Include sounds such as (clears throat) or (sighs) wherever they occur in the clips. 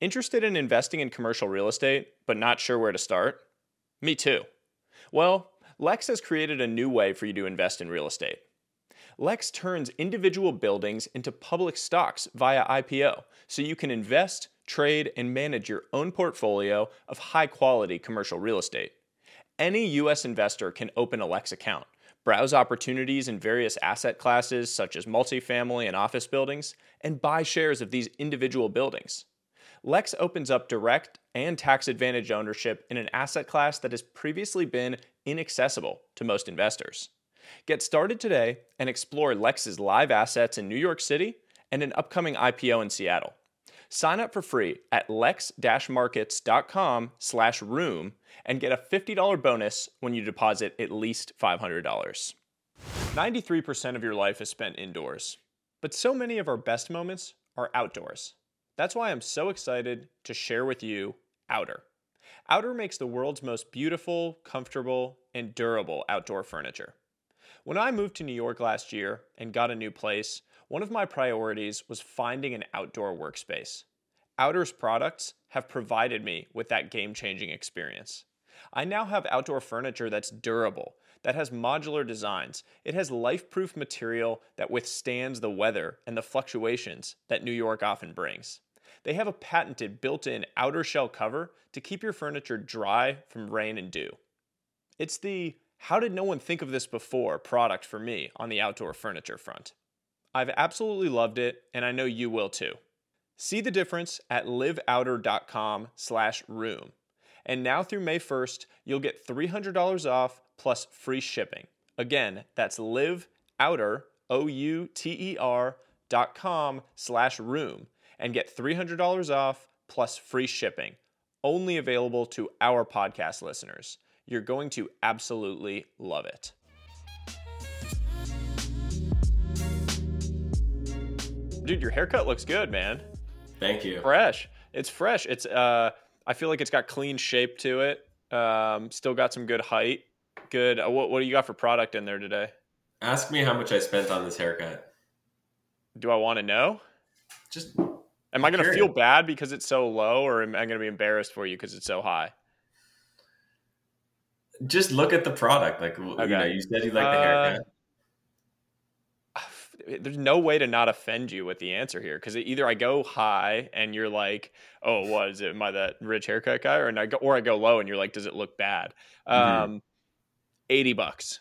Interested in investing in commercial real estate, but not sure where to start? Me too. Well, Lex has created a new way for you to invest in real estate. Lex turns individual buildings into public stocks via IPO, so you can invest, trade, and manage your own portfolio of high quality commercial real estate. Any US investor can open a Lex account, browse opportunities in various asset classes such as multifamily and office buildings, and buy shares of these individual buildings. Lex opens up direct and tax advantage ownership in an asset class that has previously been inaccessible to most investors. Get started today and explore Lex's live assets in New York City and an upcoming IPO in Seattle. Sign up for free at lex-markets.com slash room and get a $50 bonus when you deposit at least $500. 93% of your life is spent indoors, but so many of our best moments are outdoors. That's why I'm so excited to share with you Outer. Outer makes the world's most beautiful, comfortable, and durable outdoor furniture. When I moved to New York last year and got a new place, one of my priorities was finding an outdoor workspace. Outer's products have provided me with that game changing experience. I now have outdoor furniture that's durable, that has modular designs. It has life proof material that withstands the weather and the fluctuations that New York often brings. They have a patented built in outer shell cover to keep your furniture dry from rain and dew. It's the how did no one think of this before product for me on the outdoor furniture front. I've absolutely loved it, and I know you will too. See the difference at liveouter.com slash room. And now through May 1st, you'll get $300 off plus free shipping. Again, that's liveouter, O-U-T-E-R dot com slash room and get $300 off plus free shipping. Only available to our podcast listeners. You're going to absolutely love it. Dude, your haircut looks good, man. Thank you. Fresh. It's fresh. It's uh I feel like it's got clean shape to it. Um still got some good height. Good. Uh, what what do you got for product in there today? Ask me how much I spent on this haircut. Do I want to know? Just Am I going to feel bad because it's so low, or am I going to be embarrassed for you because it's so high? Just look at the product. Like okay. you know, you said you like the haircut. (sighs) Uh, there's no way to not offend you with the answer here because either I go high and you're like, "Oh, what is it? Am I that rich haircut guy?" Or I go, or I go low and you're like, "Does it look bad?" Mm-hmm. Um, eighty bucks.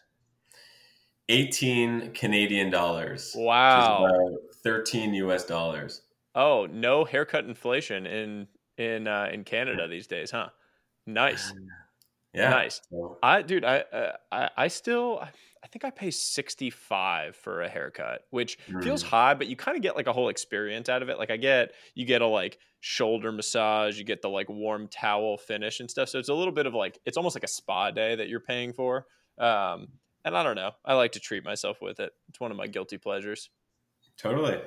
18 Canadian dollars. Wow. 13 US dollars. Oh, no haircut inflation in in uh, in Canada these days, huh? Nice. Yeah. Nice. I dude, I uh, I I still I think I pay 65 for a haircut, which mm. feels high, but you kind of get like a whole experience out of it. Like I get you get a like shoulder massage, you get the like warm towel finish and stuff. So it's a little bit of like it's almost like a spa day that you're paying for. Um and I don't know. I like to treat myself with it. It's one of my guilty pleasures. Totally.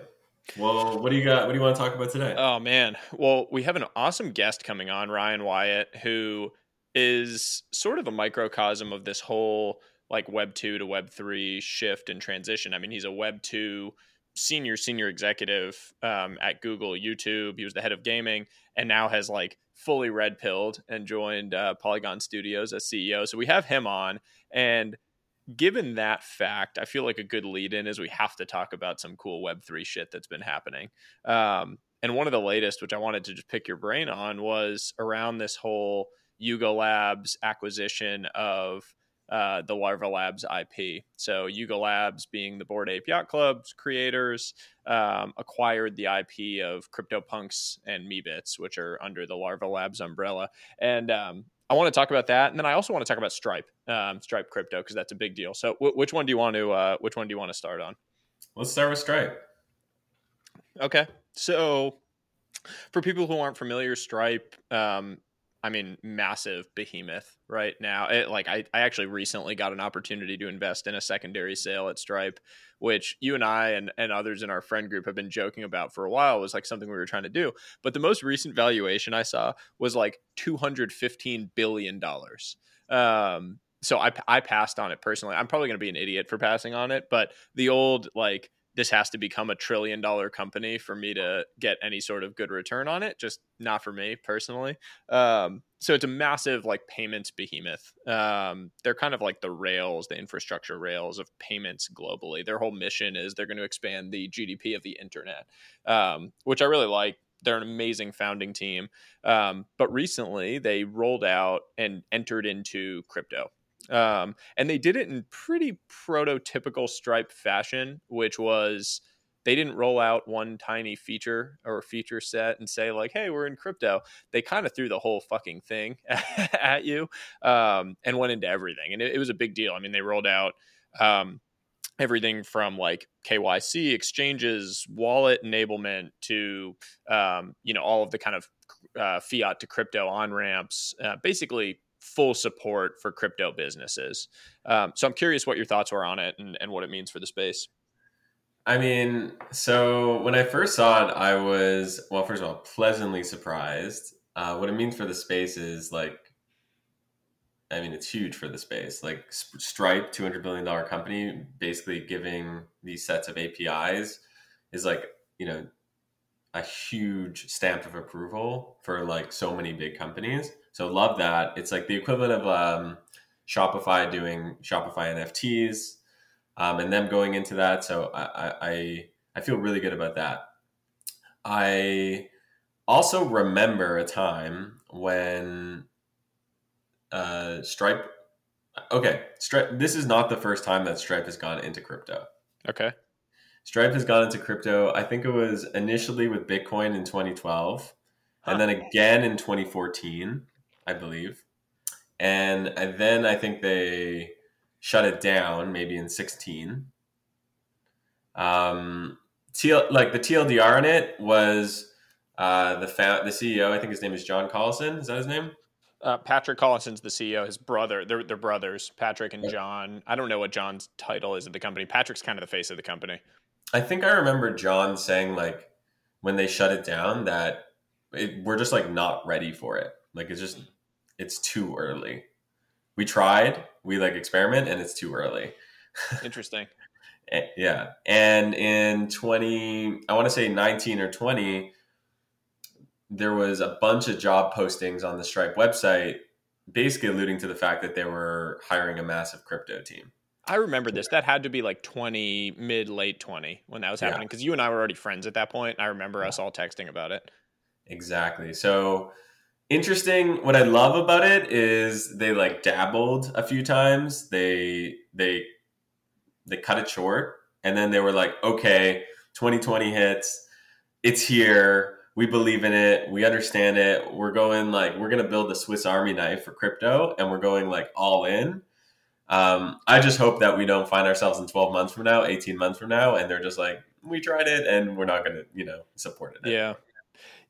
Well, what do you got? What do you want to talk about today? Oh man. Well, we have an awesome guest coming on, Ryan Wyatt, who is sort of a microcosm of this whole like web 2 to web 3 shift and transition. I mean, he's a web 2 senior senior executive um, at Google, YouTube. He was the head of gaming and now has like fully red pilled and joined uh, Polygon Studios as CEO. So we have him on and given that fact, I feel like a good lead in is we have to talk about some cool Web3 shit that's been happening. Um, and one of the latest, which I wanted to just pick your brain on, was around this whole Yuga Labs acquisition of uh, the Larva Labs IP. So Yuga Labs, being the Bored Ape Yacht Club's creators, um, acquired the IP of CryptoPunks and Meebits, which are under the Larva Labs umbrella. And um, I want to talk about that, and then I also want to talk about Stripe, um, Stripe crypto, because that's a big deal. So, w- which one do you want to uh, which one do you want to start on? Let's start with Stripe. Okay, so for people who aren't familiar, Stripe um, I mean, massive behemoth right now. It, like I, I actually recently got an opportunity to invest in a secondary sale at Stripe, which you and I and, and others in our friend group have been joking about for a while was like something we were trying to do. But the most recent valuation I saw was like $215 billion. Um, so I, I passed on it personally. I'm probably going to be an idiot for passing on it, but the old like this has to become a trillion dollar company for me to get any sort of good return on it. Just not for me personally. Um, so it's a massive like payments behemoth. Um, they're kind of like the rails, the infrastructure rails of payments globally. Their whole mission is they're going to expand the GDP of the internet, um, which I really like. They're an amazing founding team. Um, but recently they rolled out and entered into crypto. Um, and they did it in pretty prototypical Stripe fashion, which was they didn't roll out one tiny feature or feature set and say like hey we're in crypto. They kind of threw the whole fucking thing (laughs) at you um, and went into everything and it, it, was a big deal. I mean they rolled out um, everything from like kyc exchanges wallet enablement to um, you know all of the kind of uh, fiat to crypto on ramps uh, basically full support for crypto businesses. Um, so I'm curious what your thoughts were on it and, and what it means for the space. I mean, so when I first saw it, I was, well, first of all, pleasantly surprised. Uh, what it means for the space is like, I mean, it's huge for the space. Like Stripe, $200 billion company, basically giving these sets of APIs is like, you know, a huge stamp of approval for like so many big companies. So love that. It's like the equivalent of um, Shopify doing Shopify NFTs, um, and them going into that. So I, I I feel really good about that. I also remember a time when uh, Stripe. Okay, Stripe. This is not the first time that Stripe has gone into crypto. Okay. Stripe has gone into crypto. I think it was initially with Bitcoin in 2012, huh. and then again in 2014. I believe. And, then I think they shut it down maybe in 16. Um, TL, like the TLDR in it was uh, the fa- the CEO. I think his name is John Collison. Is that his name? Uh, Patrick Collison's the CEO. His brother, they're, they're brothers, Patrick and John. I don't know what John's title is at the company. Patrick's kind of the face of the company. I think I remember John saying like when they shut it down that it, we're just like not ready for it. Like it's just it's too early. We tried, we like experiment, and it's too early. Interesting. (laughs) yeah, and in twenty, I want to say nineteen or twenty, there was a bunch of job postings on the Stripe website, basically alluding to the fact that they were hiring a massive crypto team. I remember this. That had to be like 20, mid, late 20 when that was happening because yeah. you and I were already friends at that point. I remember us all texting about it. Exactly. So interesting what i love about it is they like dabbled a few times. They they they cut it short and then they were like okay 2020 hits. It's here. We believe in it. We understand it. We're going like we're going to build the swiss army knife for crypto and we're going like all in. Um, i just hope that we don't find ourselves in 12 months from now 18 months from now and they're just like we tried it and we're not going to you know support it. Yeah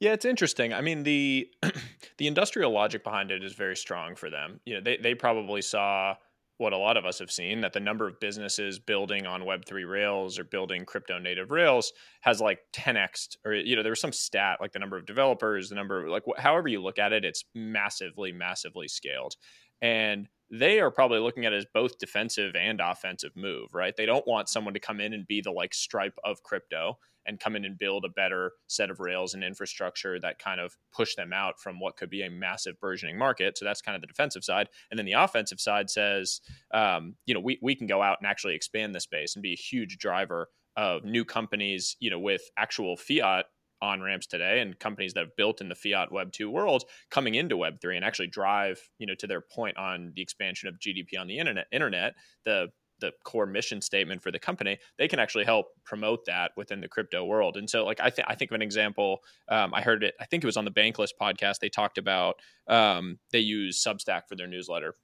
yeah, it's interesting. I mean, the (clears throat) the industrial logic behind it is very strong for them. You know, they they probably saw what a lot of us have seen that the number of businesses building on web3 rails or building crypto native rails has like 10x or you know there was some stat like the number of developers the number of like wh- however you look at it it's massively massively scaled and they are probably looking at it as both defensive and offensive move, right? They don't want someone to come in and be the like stripe of crypto and come in and build a better set of rails and infrastructure that kind of push them out from what could be a massive burgeoning market. So that's kind of the defensive side. And then the offensive side says, um, you know, we, we can go out and actually expand the space and be a huge driver of new companies, you know, with actual fiat on ramps today and companies that have built in the fiat web 2 world coming into web 3 and actually drive you know to their point on the expansion of gdp on the internet internet the the core mission statement for the company they can actually help promote that within the crypto world and so like i think i think of an example um, i heard it i think it was on the bankless podcast they talked about um, they use substack for their newsletter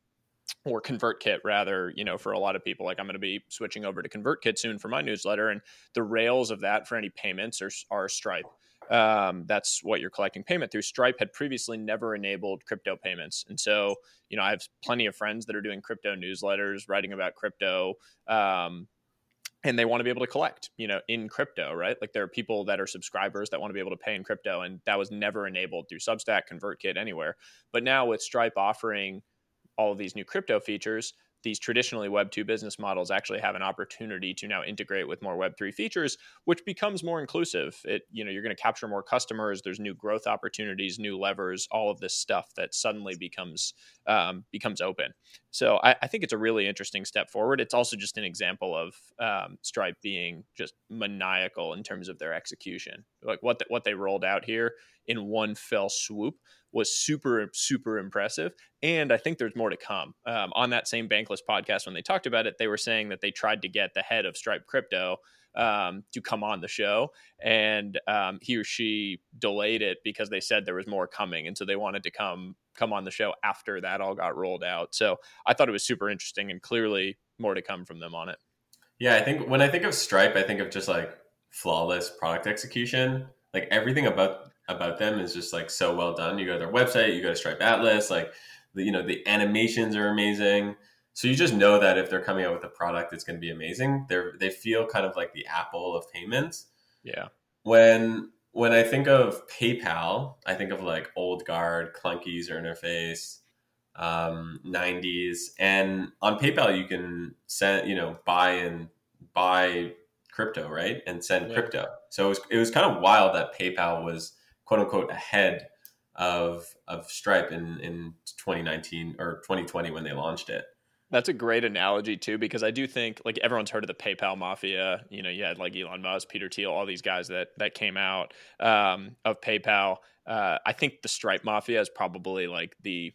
or ConvertKit rather, you know, for a lot of people. Like I'm going to be switching over to ConvertKit soon for my newsletter, and the rails of that for any payments are, are Stripe um, that's what you're collecting payment through. Stripe had previously never enabled crypto payments, and so you know I have plenty of friends that are doing crypto newsletters, writing about crypto, um, and they want to be able to collect, you know, in crypto, right? Like there are people that are subscribers that want to be able to pay in crypto, and that was never enabled through Substack, ConvertKit, anywhere. But now with Stripe offering all of these new crypto features, these traditionally Web 2 business models actually have an opportunity to now integrate with more Web 3 features, which becomes more inclusive. It, you know, you're going to capture more customers, there's new growth opportunities, new levers, all of this stuff that suddenly becomes um, becomes open. So I, I, think it's a really interesting step forward. It's also just an example of um, Stripe being just maniacal in terms of their execution. Like what the, what they rolled out here in one fell swoop was super super impressive. And i think there's more to come. Um, on that same bankless podcast when they talked about it they were saying that they tried to get the head of stripe crypto um, to come on the show. And um, he or she delayed it because they said there was more coming. And so they wanted to come come on the show after that all got rolled out. So i thought it was super interesting and clearly more to come from them on it. Yeah i think when i think of stripe i think of just like flawless product execution. Like everything about about them is just like so well done. You go to their website, you go to Stripe Atlas, like the, you know the animations are amazing. So you just know that if they're coming out with a product, it's going to be amazing. They they feel kind of like the Apple of payments. Yeah. When when I think of PayPal, I think of like old guard, clunky user interface, um, 90s, and on PayPal you can send you know buy and buy crypto right and send yeah. crypto. So it was it was kind of wild that PayPal was quote unquote ahead of of Stripe in in 2019 or 2020 when they launched it. That's a great analogy too, because I do think like everyone's heard of the PayPal mafia. You know, you had like Elon Musk, Peter Thiel, all these guys that that came out um, of PayPal. Uh, I think the Stripe mafia is probably like the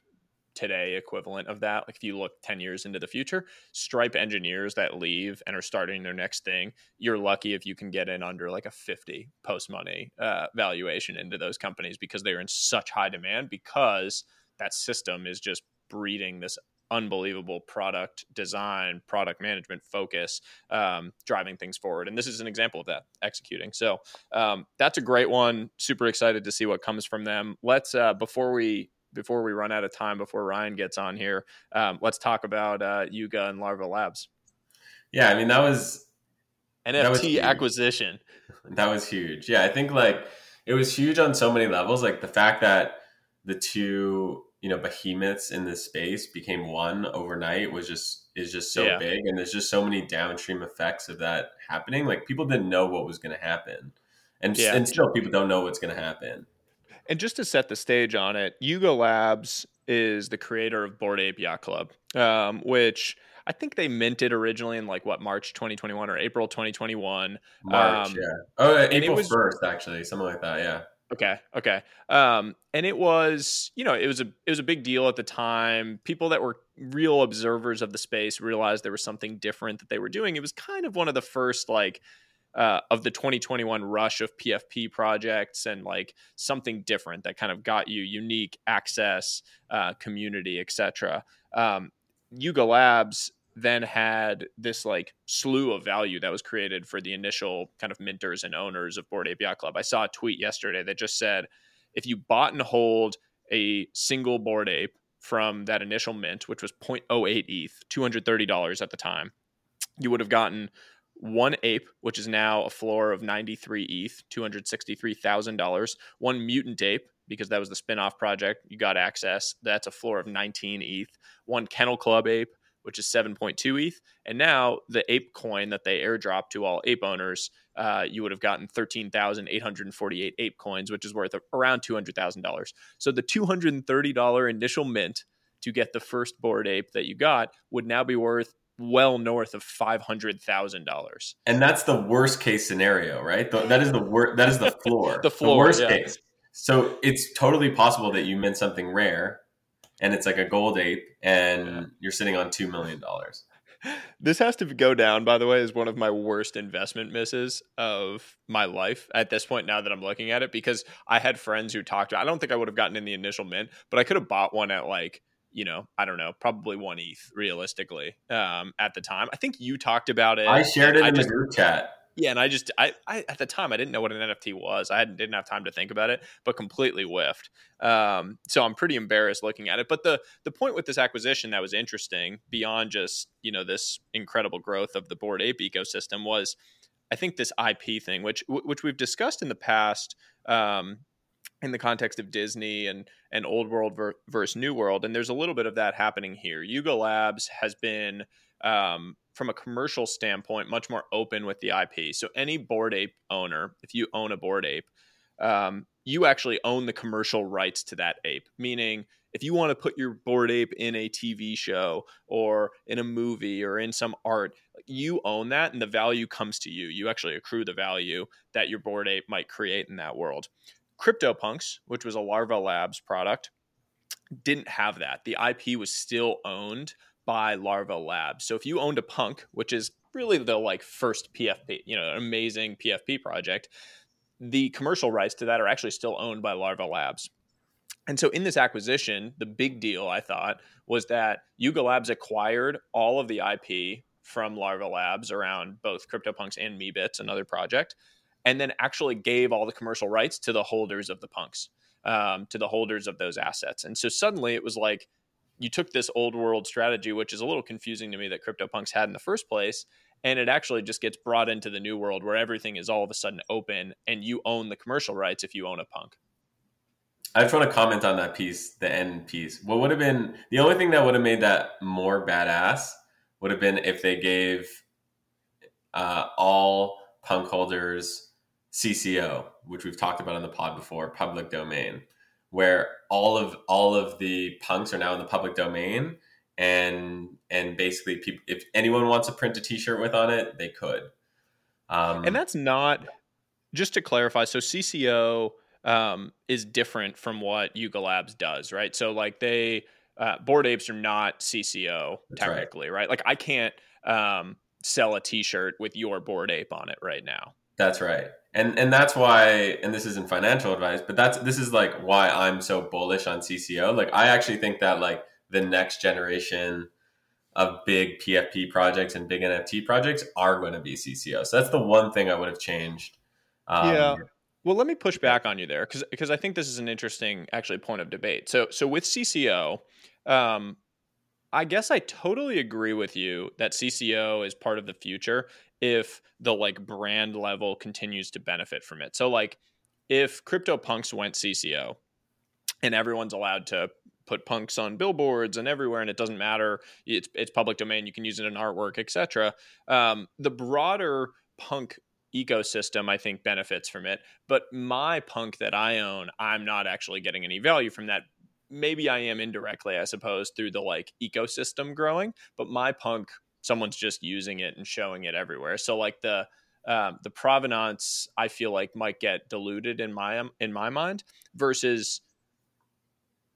today equivalent of that. Like if you look 10 years into the future, Stripe engineers that leave and are starting their next thing, you're lucky if you can get in under like a 50 post money uh, valuation into those companies because they're in such high demand because that system is just breeding this unbelievable product design, product management focus, um, driving things forward. And this is an example of that executing. So um, that's a great one. Super excited to see what comes from them. Let's uh, before we before we run out of time before Ryan gets on here, um, let's talk about uh, Yuga and Larva Labs. Yeah, I mean that was NFT that was acquisition. That was huge. Yeah, I think like it was huge on so many levels. Like the fact that the two you know behemoths in this space became one overnight was just is just so yeah. big, and there's just so many downstream effects of that happening. Like people didn't know what was going to happen, and yeah. and still people don't know what's going to happen. And just to set the stage on it, Yuga Labs is the creator of Bored Ape Yacht Club, um, which I think they minted originally in like what March 2021 or April 2021. March, um, yeah. Oh, April was, 1st, actually, something like that. Yeah. Okay. Okay. Um, and it was, you know, it was a it was a big deal at the time. People that were real observers of the space realized there was something different that they were doing. It was kind of one of the first like uh, of the 2021 rush of PFP projects and like something different that kind of got you unique access, uh, community, etc. Um, Yuga Labs then had this like slew of value that was created for the initial kind of minters and owners of Bored Ape Club. I saw a tweet yesterday that just said if you bought and hold a single Bored Ape from that initial mint, which was 0.08 ETH, $230 at the time, you would have gotten one ape, which is now a floor of 93 ETH, $263,000. One mutant ape, because that was the spinoff project, you got access. That's a floor of 19 ETH. One Kennel Club ape, which is 7.2 ETH. And now the ape coin that they airdrop to all ape owners, uh, you would have gotten 13,848 ape coins, which is worth around $200,000. So the $230 initial mint to get the first bored Ape that you got would now be worth well north of five hundred thousand dollars. And that's the worst case scenario, right? that is the worst. That is the (laughs) floor. the floor. The worst yeah. case. So it's totally possible that you mint something rare, and it's like a gold ape, and yeah. you're sitting on two million dollars. This has to go down, by the way, as one of my worst investment misses of my life at this point. Now that I'm looking at it, because I had friends who talked to. I don't think I would have gotten in the initial mint, but I could have bought one at like you know, I don't know, probably one ETH realistically um, at the time. I think you talked about it. I shared it in just, the group chat. Yeah, and I just, I, I, at the time, I didn't know what an NFT was. I hadn't, didn't have time to think about it, but completely whiffed. Um, so I'm pretty embarrassed looking at it. But the the point with this acquisition that was interesting, beyond just you know this incredible growth of the bored Ape ecosystem, was I think this IP thing, which which we've discussed in the past. Um, in the context of Disney and and old world ver- versus new world, and there's a little bit of that happening here. Yuga Labs has been um, from a commercial standpoint much more open with the IP. So any bored ape owner, if you own a bored ape, um, you actually own the commercial rights to that ape, meaning if you want to put your bored ape in a TV show or in a movie or in some art, you own that and the value comes to you. You actually accrue the value that your bored ape might create in that world. CryptoPunks, which was a Larva Labs product, didn't have that. The IP was still owned by Larva Labs. So if you owned a punk, which is really the like first PFP, you know, amazing PFP project, the commercial rights to that are actually still owned by Larva Labs. And so in this acquisition, the big deal I thought was that Yuga Labs acquired all of the IP from Larva Labs around both CryptoPunks and Meebits, another project, and then actually gave all the commercial rights to the holders of the punks, um, to the holders of those assets. And so suddenly it was like you took this old world strategy, which is a little confusing to me that CryptoPunks had in the first place, and it actually just gets brought into the new world where everything is all of a sudden open and you own the commercial rights if you own a punk. I just want to comment on that piece, the end piece. What would have been the only thing that would have made that more badass would have been if they gave uh, all punk holders CCO, which we've talked about on the pod before, public domain, where all of all of the punks are now in the public domain, and and basically, people, if anyone wants to print a T-shirt with on it, they could. Um, and that's not just to clarify. So CCO um, is different from what Yuga Labs does, right? So like they uh, bored apes are not CCO technically, right. right. Like I can't um, sell a T-shirt with your bored ape on it right now. That's right, and and that's why, and this isn't financial advice, but that's this is like why I'm so bullish on CCO. Like I actually think that like the next generation of big PFP projects and big NFT projects are going to be CCO. So that's the one thing I would have changed. Um, yeah. Well, let me push back on you there because because I think this is an interesting actually point of debate. So so with CCO, um, I guess I totally agree with you that CCO is part of the future if the like brand level continues to benefit from it. So like if CryptoPunks went CCO and everyone's allowed to put punks on billboards and everywhere and it doesn't matter it's it's public domain you can use it in artwork etc um, the broader punk ecosystem i think benefits from it but my punk that i own i'm not actually getting any value from that maybe i am indirectly i suppose through the like ecosystem growing but my punk someone's just using it and showing it everywhere so like the um, the provenance i feel like might get diluted in my in my mind versus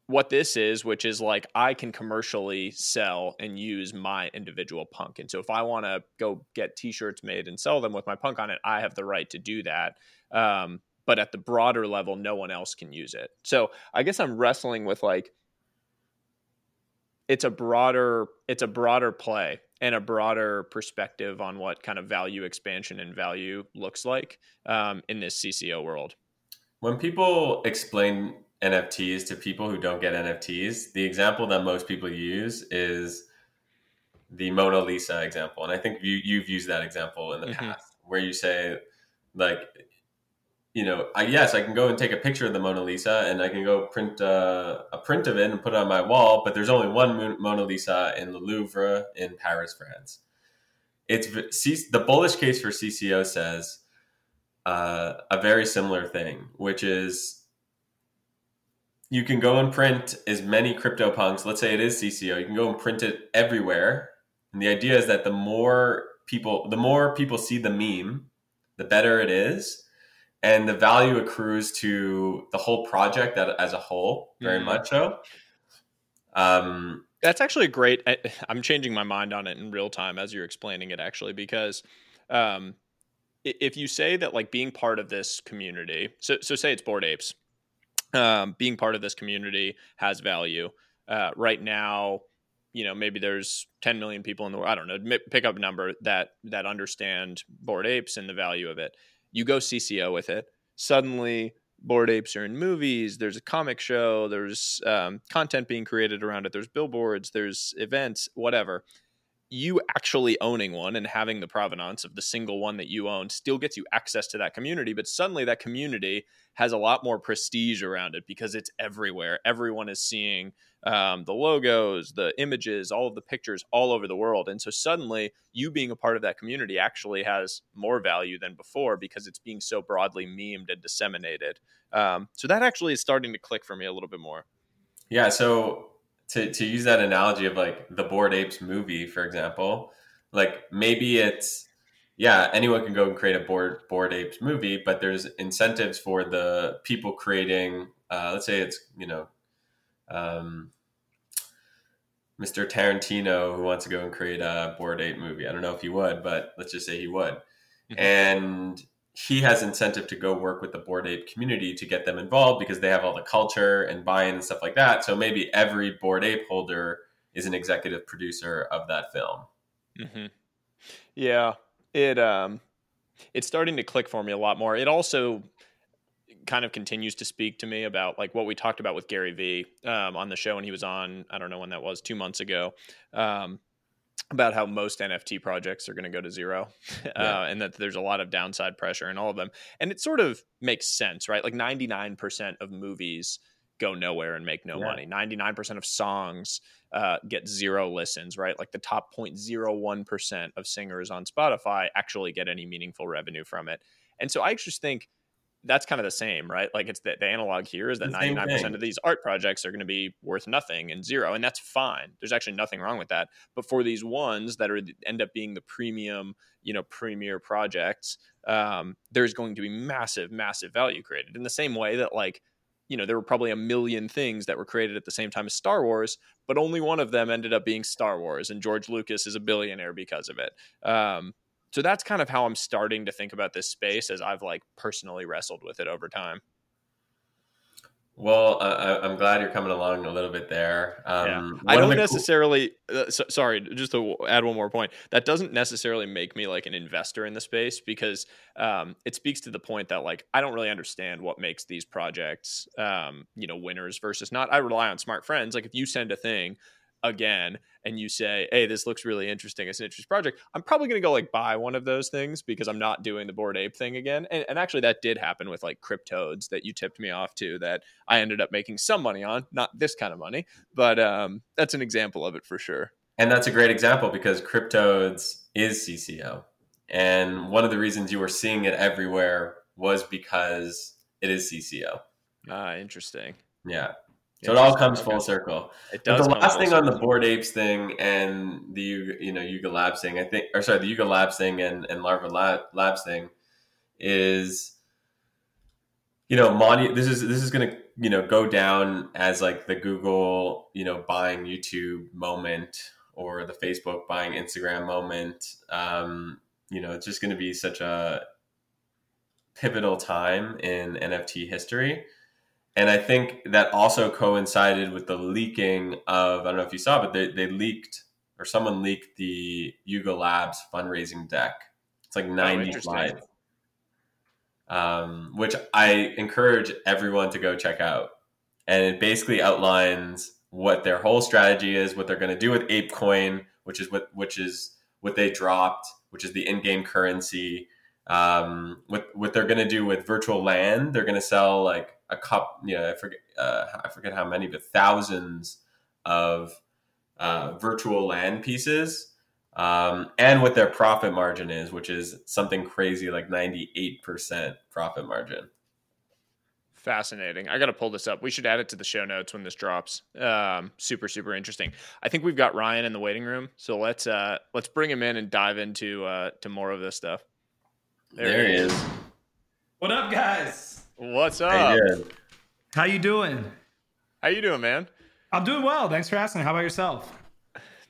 what this is, which is like I can commercially sell and use my individual punk. And so if I want to go get t-shirts made and sell them with my punk on it, I have the right to do that. Um, but at the broader level, no one else can use it. So I guess I'm wrestling with like it's a broader it's a broader play and a broader perspective on what kind of value expansion and value looks like um, in this CCO world. When people explain NFTs to people who don't get NFTs, the example that most people use is the Mona Lisa example. And I think you, you've used that example in the mm-hmm. past where you say, like, you know, I, yes, I can go and take a picture of the Mona Lisa and I can go print uh, a print of it and put it on my wall, but there's only one Mona Lisa in the Louvre in Paris, France. It's the bullish case for CCO says uh, a very similar thing, which is you can go and print as many CryptoPunks. Let's say it is CCO. You can go and print it everywhere. And the idea is that the more people, the more people see the meme, the better it is, and the value accrues to the whole project as a whole. Very mm much so. Um, That's actually a great. I, am changing my mind on it in real time as you're explaining it, actually, because um, if you say that like being part of this community, so so say it's bored Apes um, being part of this community has value. Uh, right now, you know, maybe there's 10 million people in the world. I don't know, pick up a number that that understand bored apes and the value of it. You go CCO with it. Suddenly, bored apes are in movies. There's a comic show. There's um, content being created around it. There's billboards. There's events. Whatever you actually owning one and having the provenance of the single one that you own still gets you access to that community. But suddenly that community has a lot more prestige around it because it's everywhere. Everyone is seeing um, the logos, the images, all of the pictures all over the world. And so suddenly you being a part of that community actually has more value than before because it's being so broadly memed and disseminated. Um, so that actually is starting to click for me a little bit more. Yeah. So to, to use that analogy of like the Bored Apes movie, for example, like maybe it's, yeah, anyone can go and create a board bored apes movie, but there's incentives for the people creating. Uh, let's say it's you know, um, Mr. Tarantino who wants to go and create a bored ape movie. I don't know if he would, but let's just say he would, mm-hmm. and he has incentive to go work with the bored ape community to get them involved because they have all the culture and buy-in and stuff like that. So maybe every bored ape holder is an executive producer of that film. Mm-hmm. Yeah, it um, it's starting to click for me a lot more. It also kind of continues to speak to me about like what we talked about with Gary Vee um, on the show when he was on. I don't know when that was, two months ago. Um, about how most NFT projects are going to go to zero, (laughs) yeah. uh, and that there's a lot of downside pressure in all of them. And it sort of makes sense, right? Like 99% of movies go nowhere and make no yeah. money. 99% of songs uh, get zero listens, right? Like the top 0.01% of singers on Spotify actually get any meaningful revenue from it. And so I just think that's kind of the same, right? Like it's the, the analog here is that 99% of these art projects are going to be worth nothing and zero. And that's fine. There's actually nothing wrong with that. But for these ones that are end up being the premium, you know, premier projects, um, there's going to be massive, massive value created in the same way that like, you know, there were probably a million things that were created at the same time as Star Wars, but only one of them ended up being Star Wars. And George Lucas is a billionaire because of it. Um, so that's kind of how I'm starting to think about this space as I've like personally wrestled with it over time. Well, uh, I'm glad you're coming along a little bit there. Um, yeah. I don't necessarily. Uh, so, sorry, just to add one more point. That doesn't necessarily make me like an investor in the space because um, it speaks to the point that like I don't really understand what makes these projects, um, you know, winners versus not. I rely on smart friends. Like if you send a thing again and you say, "Hey, this looks really interesting. It's an interesting project," I'm probably going to go like buy one of those things because I'm not doing the bored ape thing again. And, and, actually, that did happen with like CrypToadz that you tipped me off to that I ended up making some money on, not this kind of money, but um, that's an example of it for sure. And that's a great example because CrypToadz is CCO, and one of the reasons you were seeing it everywhere was because it is CCO. Ah, interesting. Yeah. So it all comes full circle. It does. But the last thing circle. on the bored apes thing and the you know Yuga Labs thing, I think, or sorry, the Yuga Labs thing and and Larva Labs thing is, you know. This is this is going to you know go down as like the Google you know buying YouTube moment or the Facebook buying Instagram moment. Um, you know, it's just going to be such a pivotal time in NFT history and I think that also coincided with the leaking of I don't know if you saw, but they, they leaked or someone leaked the Yuga Labs fundraising deck. It's like 90 oh, slides. Um, which I encourage everyone to go check out. And it basically outlines what their whole strategy is, what they're going to do with ApeCoin, which is what which is what they dropped, which is the in-game currency. Um, what what they're going to do with virtual land, they're going to sell like a cup, you know, I forget, uh, I forget how many, but thousands of uh, virtual land pieces, um, and what their profit margin is, which is something crazy like ninety eight percent profit margin. Fascinating. I got to pull this up. We should add it to the show notes when this drops. Um, super, super interesting. I think we've got Ryan in the waiting room, so let's uh, let's bring him in and dive into uh, to more of this stuff. There, there he is. What up, guys? What's up? Hey, How you doing? How you doing, man? I'm doing well. Thanks for asking. How about yourself?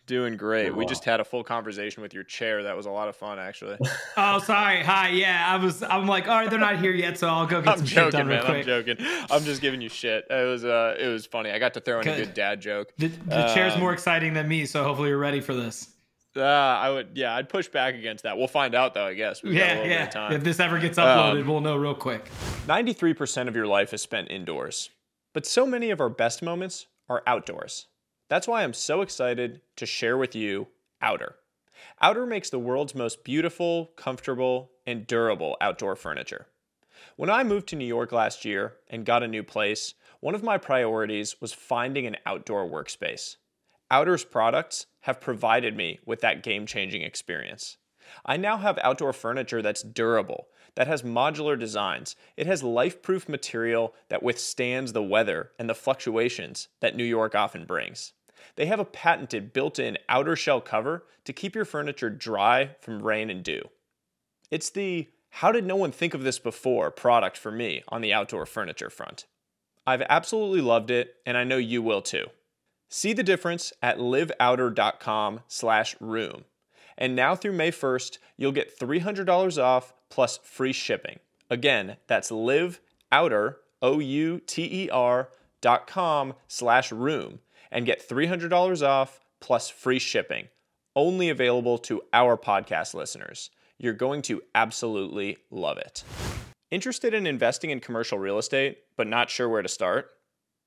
Doing great. Cool. We just had a full conversation with your chair. That was a lot of fun, actually. (laughs) oh, sorry. Hi. Yeah, I was. I'm like, all right, they're not here yet, so I'll go get I'm some joking, shit done man. real quick. I'm joking. I'm just giving you shit. It was. Uh, it was funny. I got to throw in a good dad joke. The, the um, chair's more exciting than me, so hopefully you're ready for this. Uh, I would, yeah, I'd push back against that. We'll find out though, I guess. We've yeah, yeah. If this ever gets uploaded, um, we'll know real quick. 93% of your life is spent indoors, but so many of our best moments are outdoors. That's why I'm so excited to share with you Outer. Outer makes the world's most beautiful, comfortable, and durable outdoor furniture. When I moved to New York last year and got a new place, one of my priorities was finding an outdoor workspace. Outer's products have provided me with that game changing experience. I now have outdoor furniture that's durable, that has modular designs. It has life proof material that withstands the weather and the fluctuations that New York often brings. They have a patented built in outer shell cover to keep your furniture dry from rain and dew. It's the how did no one think of this before product for me on the outdoor furniture front. I've absolutely loved it, and I know you will too. See the difference at liveouter.com/room. And now through May 1st, you'll get $300 off plus free shipping. Again, that's liveouter, O-U-T-E-R dot com slash room and get $300 off plus free shipping. Only available to our podcast listeners. You're going to absolutely love it. Interested in investing in commercial real estate, but not sure where to start?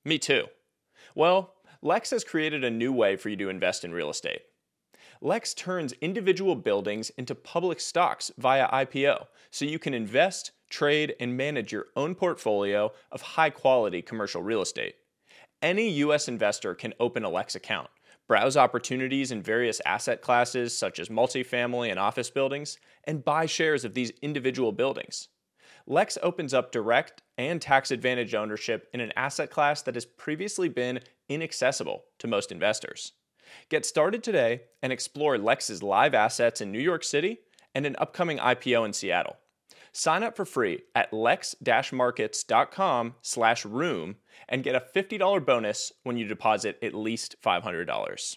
Me too. Well, Lex has created a new way for you to invest in real estate. Lex turns individual buildings into public stocks via IPO, so you can invest, trade, and manage your own portfolio of high quality commercial real estate. Any U.S. investor can open a Lex account, browse opportunities in various asset classes such as multifamily and office buildings, and buy shares of these individual buildings. Lex opens up direct and tax advantage ownership in an asset class that has previously been inaccessible to most investors. Get started today and explore Lex's live assets in New York City and an upcoming IPO in Seattle. Sign up for free at lex-markets.com slash room and get a $50 bonus when you deposit at least $500.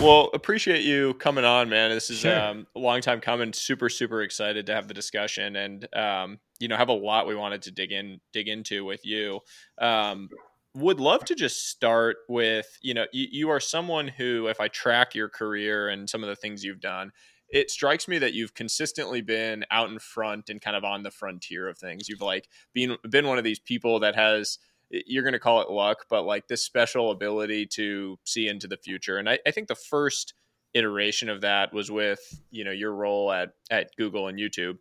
Well, appreciate you coming on, man. This is Sure. um, a long time coming. Super, super excited to have the discussion, and um, you know, have a lot we wanted to dig in, dig into with you. Um, would love to just start with, you know, you, you are someone who, if I track your career and some of the things you've done, it strikes me that you've consistently been out in front and kind of on the frontier of things. You've like been been one of these people that has you're going to call it luck, but like this special ability to see into the future. And I, I think the first iteration of that was with you know your role at at Google and YouTube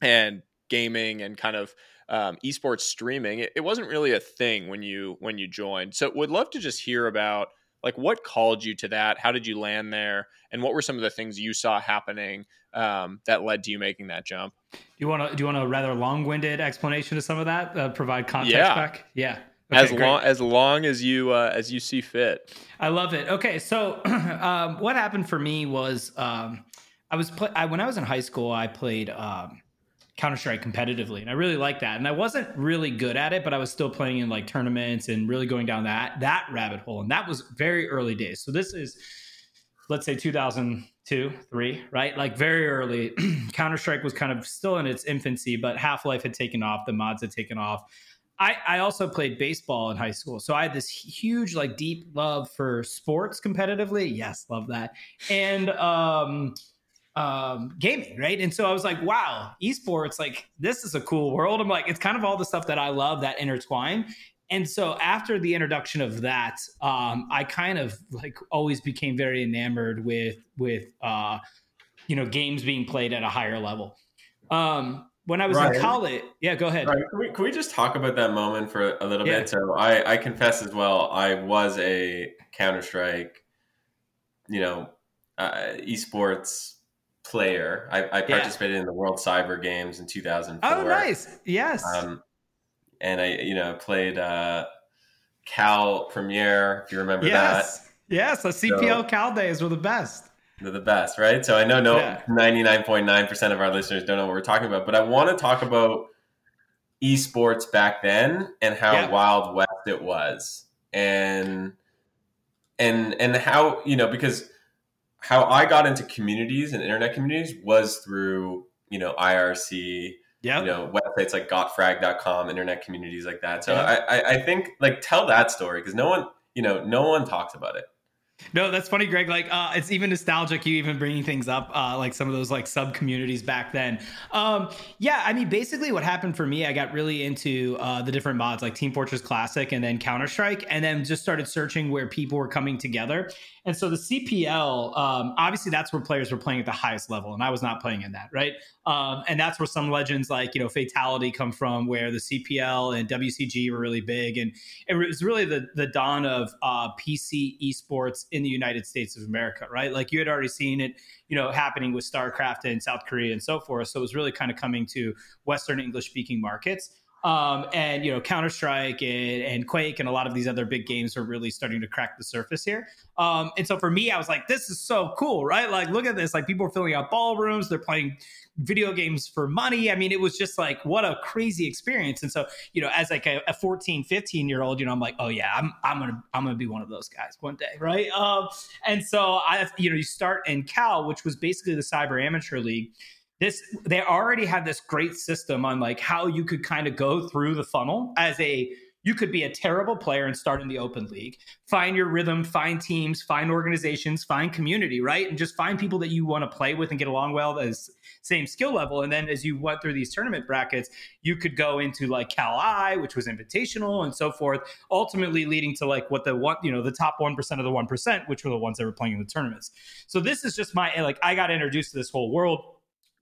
and gaming and kind of um, esports streaming. It, it wasn't really a thing when you when you joined. So would love to just hear about like what called you to that. How did you land there, and what were some of the things you saw happening um, that led to you making that jump? Do you want to do you want a rather long-winded explanation of some of that? Uh, provide context Yeah. back. Yeah. as Okay, great. long as long as you uh, as you see fit. I love it. Okay, so (clears throat) um, what happened for me was um, I was play- I, when I was in high school, I played um, Counter Strike competitively, and I really liked that. And I wasn't really good at it, but I was still playing in like tournaments and really going down that that rabbit hole. And that was very early days. So this is let's say 2002, three, right? Like very early. (clears throat) Counter Strike was kind of still in its infancy, but Half Life had taken off. The mods had taken off. I, I also played baseball in high school. So I had this huge, like deep love for sports competitively. Yes, love that. And um um gaming, right? And so I was like, wow, esports, like this is a cool world. I'm like, it's kind of all the stuff that I love that intertwine. And so after the introduction of that, um, I kind of like always became very enamored with with uh you know games being played at a higher level. Um when I was in college, yeah, go ahead. Right, can, we, can we just talk about that moment for a little Yeah. bit? So I, I confess as well, I was a Counter Strike, you know, uh, esports player. I, I Yeah. participated in the World Cyber Games in 2004. Oh, nice. Yes. Um, and I, you know, played uh, Cal Premier, if you remember yes. Yes. The CPL So- Cal days were the best. They're the best, right? So I know no Yeah. 99.9% of our listeners don't know what we're talking about, but I want to talk about esports back then and how Yeah. wild west it was. And and and how, you know, because how I got into communities and internet communities was through, you know, IRC, Yeah. you know websites like gotfrag.com internet communities like that so Yeah. I, I i think like tell that story because no one you know no one talks about it No, that's funny, Greg. Like, uh, it's even nostalgic. You even bringing things up, uh, like some of those like sub communities back then. Um, yeah, I mean, basically, what happened for me, I got really into uh, the different mods, like Team Fortress Classic, and then Counter Strike, and then just started searching where people were coming together. And so the CPL, um, obviously, that's where players were playing at the highest level, and I was not playing in that, right? Um, and that's where some legends like you know Fatal1ty come from, where the CPL and WCG were really big, and it was really the the dawn of uh, PC esports in the United States of America, right? Like you had already seen it, you know, happening with StarCraft in South Korea and so forth. So it was really kind of coming to Western English speaking markets. Um, and you know Counter Strike and, and, Quake and a lot of these other big games are really starting to crack the surface here. Um, and so for me, I was like, this is so cool, right? Like, look at this! Like people are filling out ballrooms, they're playing video games for money. I mean, it was just like what a crazy experience. And so you know, as like a, a 14, 15 year old, you know, I'm like, oh yeah, I'm I'm gonna I'm gonna be one of those guys one day, right? Um, and so I, you know, you start in Cal, which was basically the Cyber Amateur League this they already had this great system on like how you could kind of go through the funnel as a you could be a terrible player and start in the open league. Find your rhythm find teams find organizations find community right? And just find people that you want to play with and get along well as same skill level. And then as you went through these tournament brackets you could go into like cal i which was invitational and so forth ultimately leading to like what the one you know the top 1% of the 1% which were the ones that were playing in the tournaments. So this is just my like i got introduced to this whole world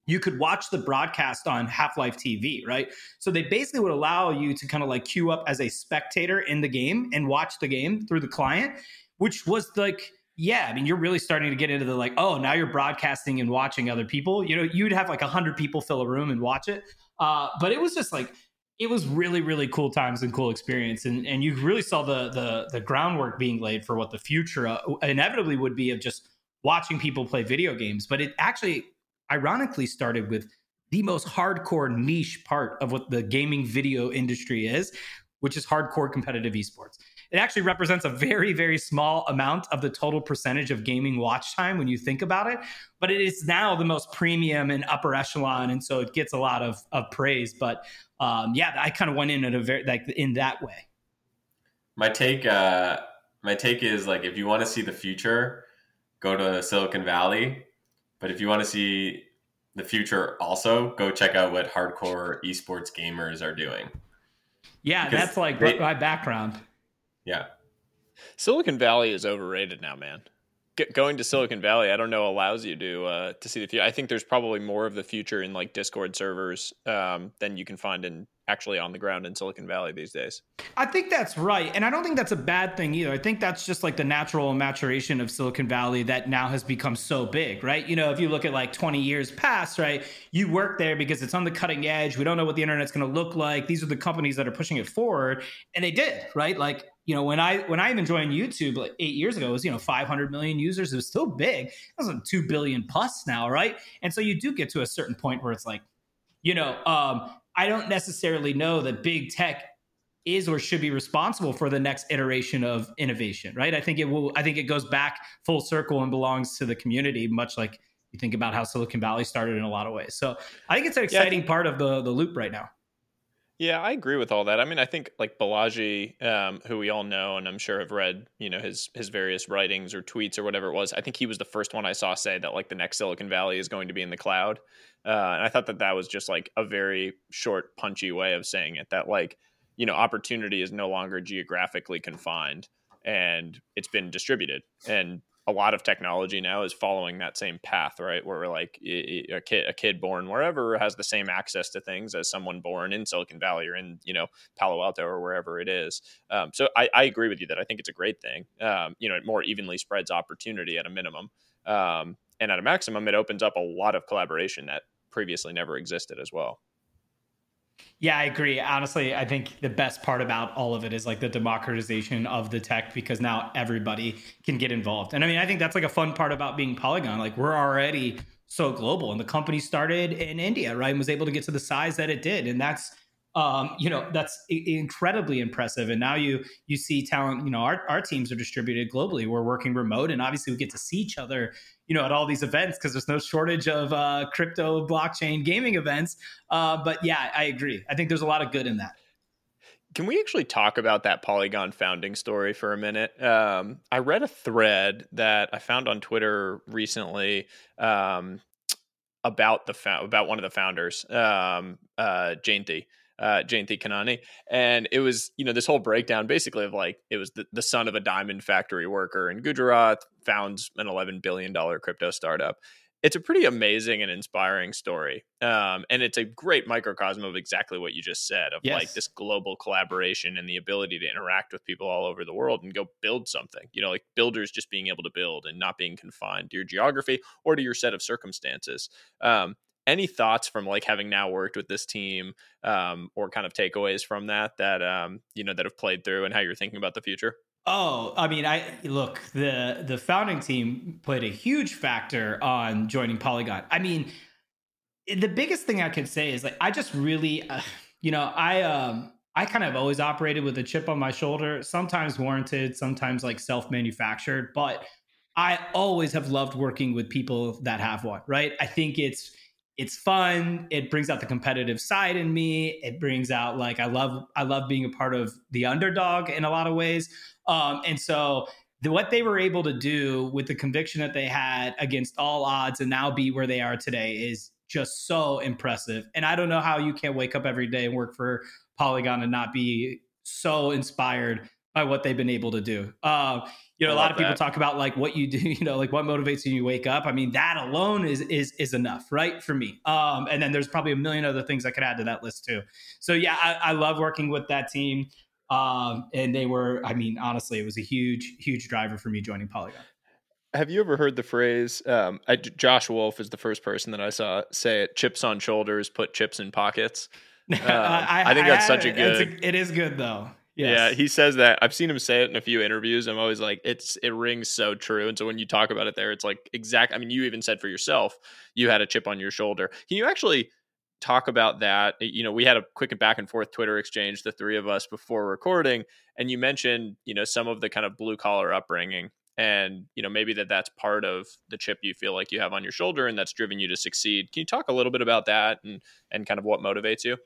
you could watch the broadcast on Half Life TV, right? So they basically would allow you to kind of like queue up as a spectator in the game and watch the game through the client, which was like, yeah, I mean, you're really starting to get into the like, oh, now you're broadcasting and watching other people. You know, you'd have like a hundred people fill a room and watch it. Uh, but it was just like, it was really, really cool times and cool experience, and and you really saw the the the groundwork being laid for what the future uh, inevitably would be of just watching people play video games. But it actually ironically started with the most hardcore niche part of what the gaming video industry is, which is hardcore competitive esports. It actually represents a very, very small amount of the total percentage of gaming watch time when you think about it. But it is now the most premium and upper echelon, and so it gets a lot of, of praise. But um, yeah, I kind of went in at a very like in that way. My take, uh, my take is like if you want to see the future, go to Silicon Valley but if you want to see the future, also go check out what hardcore esports gamers are doing. Yeah, because that's like they, my background. Yeah. Silicon Valley is overrated now, man. Get, going to Silicon Valley, I don't know, allows you to uh, to see the future. I think there's probably more of the future in like Discord servers um, than you can find in actually on the ground in Silicon Valley these days. I think that's right. And I don't think that's a bad thing either. I think that's just like the natural maturation of Silicon Valley that now has become so big, right? You know, if you look at like 20 years past, right, you work there because it's on the cutting edge. We don't know what the internet's going to look like. These are the companies that are pushing it forward. And they did, right? Like, you know, when I when I even joined YouTube like eight years ago, it was you know 500 million users. It was still big. It was like two billion plus now, right? And so you do get to a certain point where it's like, you know, um, I don't necessarily know that big tech is or should be responsible for the next iteration of innovation, right? I think it will. I think it goes back full circle and belongs to the community, much like you think about how Silicon Valley started in a lot of ways. So I think it's an exciting yeah, part of the the loop right now. Yeah, I agree with all that. I mean, I think like Balaji, um, who we all know and I'm sure have read, you know, his his various writings or tweets or whatever it was. I think he was the first one I saw say that like the next Silicon Valley is going to be in the cloud. Uh, and I thought that that was just like a very short, punchy way of saying it. That like, you know, opportunity is no longer geographically confined and it's been distributed. And a lot of technology now is following that same path, right? Where we're like a kid, a kid born wherever has the same access to things as someone born in Silicon Valley or in you know Palo Alto or wherever it is. Um, so I, I, agree with you that I think it's a great thing. Um, you know, it more evenly spreads opportunity at a minimum, um, and at a maximum, it opens up a lot of collaboration that previously never existed as well. Yeah, I agree. Honestly, I think the best part about all of it is like the democratization of the tech because now everybody can get involved. And I mean, I think that's like a fun part about being Polygon. Like we're already so global and the company started in India, right? And was able to get to the size that it did. And that's um, you know that's incredibly impressive. And now you you see talent you know our, our teams are distributed globally. We're working remote and obviously we get to see each other you know at all these events because there's no shortage of uh, crypto blockchain gaming events. Uh, but yeah i agree. I think there's a lot of good in that. Can we actually talk about that Polygon founding story for a minute? Um, I read a thread that I found on Twitter recently um, about the fa- about one of the founders, um, uh, uh, Jaynti Kanani. And it was, you know, this whole breakdown basically of like, it was the, the son of a diamond factory worker in Gujarat, founds an $11 billion crypto startup. It's a pretty amazing and inspiring story. Um, and it's a great microcosm of exactly what you just said of yes. like this global collaboration and the ability to interact with people all over the world and go build something. You know, like builders just being able to build and not being confined to your geography or to your set of circumstances. Um, any thoughts from like having now worked with this team um, or kind of takeaways from that that um, you know that have played through and how you're thinking about the future Oh, I mean, I look the the founding team played a huge factor on joining Polygon. I mean, the biggest thing I could say is like I just really, uh, you know, I um I kind of always operated with a chip on my shoulder, sometimes warranted, sometimes like self manufactured, but I always have loved working with people that have one. Right? I think it's it's fun. It brings out the competitive side in me. It brings out like i love i love being a part of the underdog in a lot of ways. Um, and so the, what they were able to do with the conviction that they had against all odds and now be where they are today is just so impressive. And i don't know how you can't wake up every day and work for polygon and not be so inspired by what they've been able to do. Uh, you know, a lot of people that. talk about like what you do, (laughs) you know, like what motivates you when you wake up. I mean, that alone is is is enough, right? For me. Um, and then there's probably a million other things I could add to that list too. So yeah, I, I love working with that team. Um, and they were, I mean, honestly, it was a huge, huge driver for me joining Polygon. Have you ever heard the phrase? Um, I, Josh Wolfe is the first person that I saw say it: "Chips on shoulders, put chips in pockets." (laughs) Um, I, I, think that's I, such a good. A, it is good though. Yes. Yeah, he says that. I've seen him say it in a few interviews. I'm always like, it's it rings so true. And so when you talk about it there, it's like exact. I mean, you even said for yourself, you had a chip on your shoulder. Can you actually talk about that? You know, we had a quick back and forth Twitter exchange, the three of us before recording, and you mentioned, you know, some of the kind of blue collar upbringing, and you know maybe that that's part of the chip you feel like you have on your shoulder, and that's driven you to succeed. Can you talk a little bit about that and and kind of what motivates you?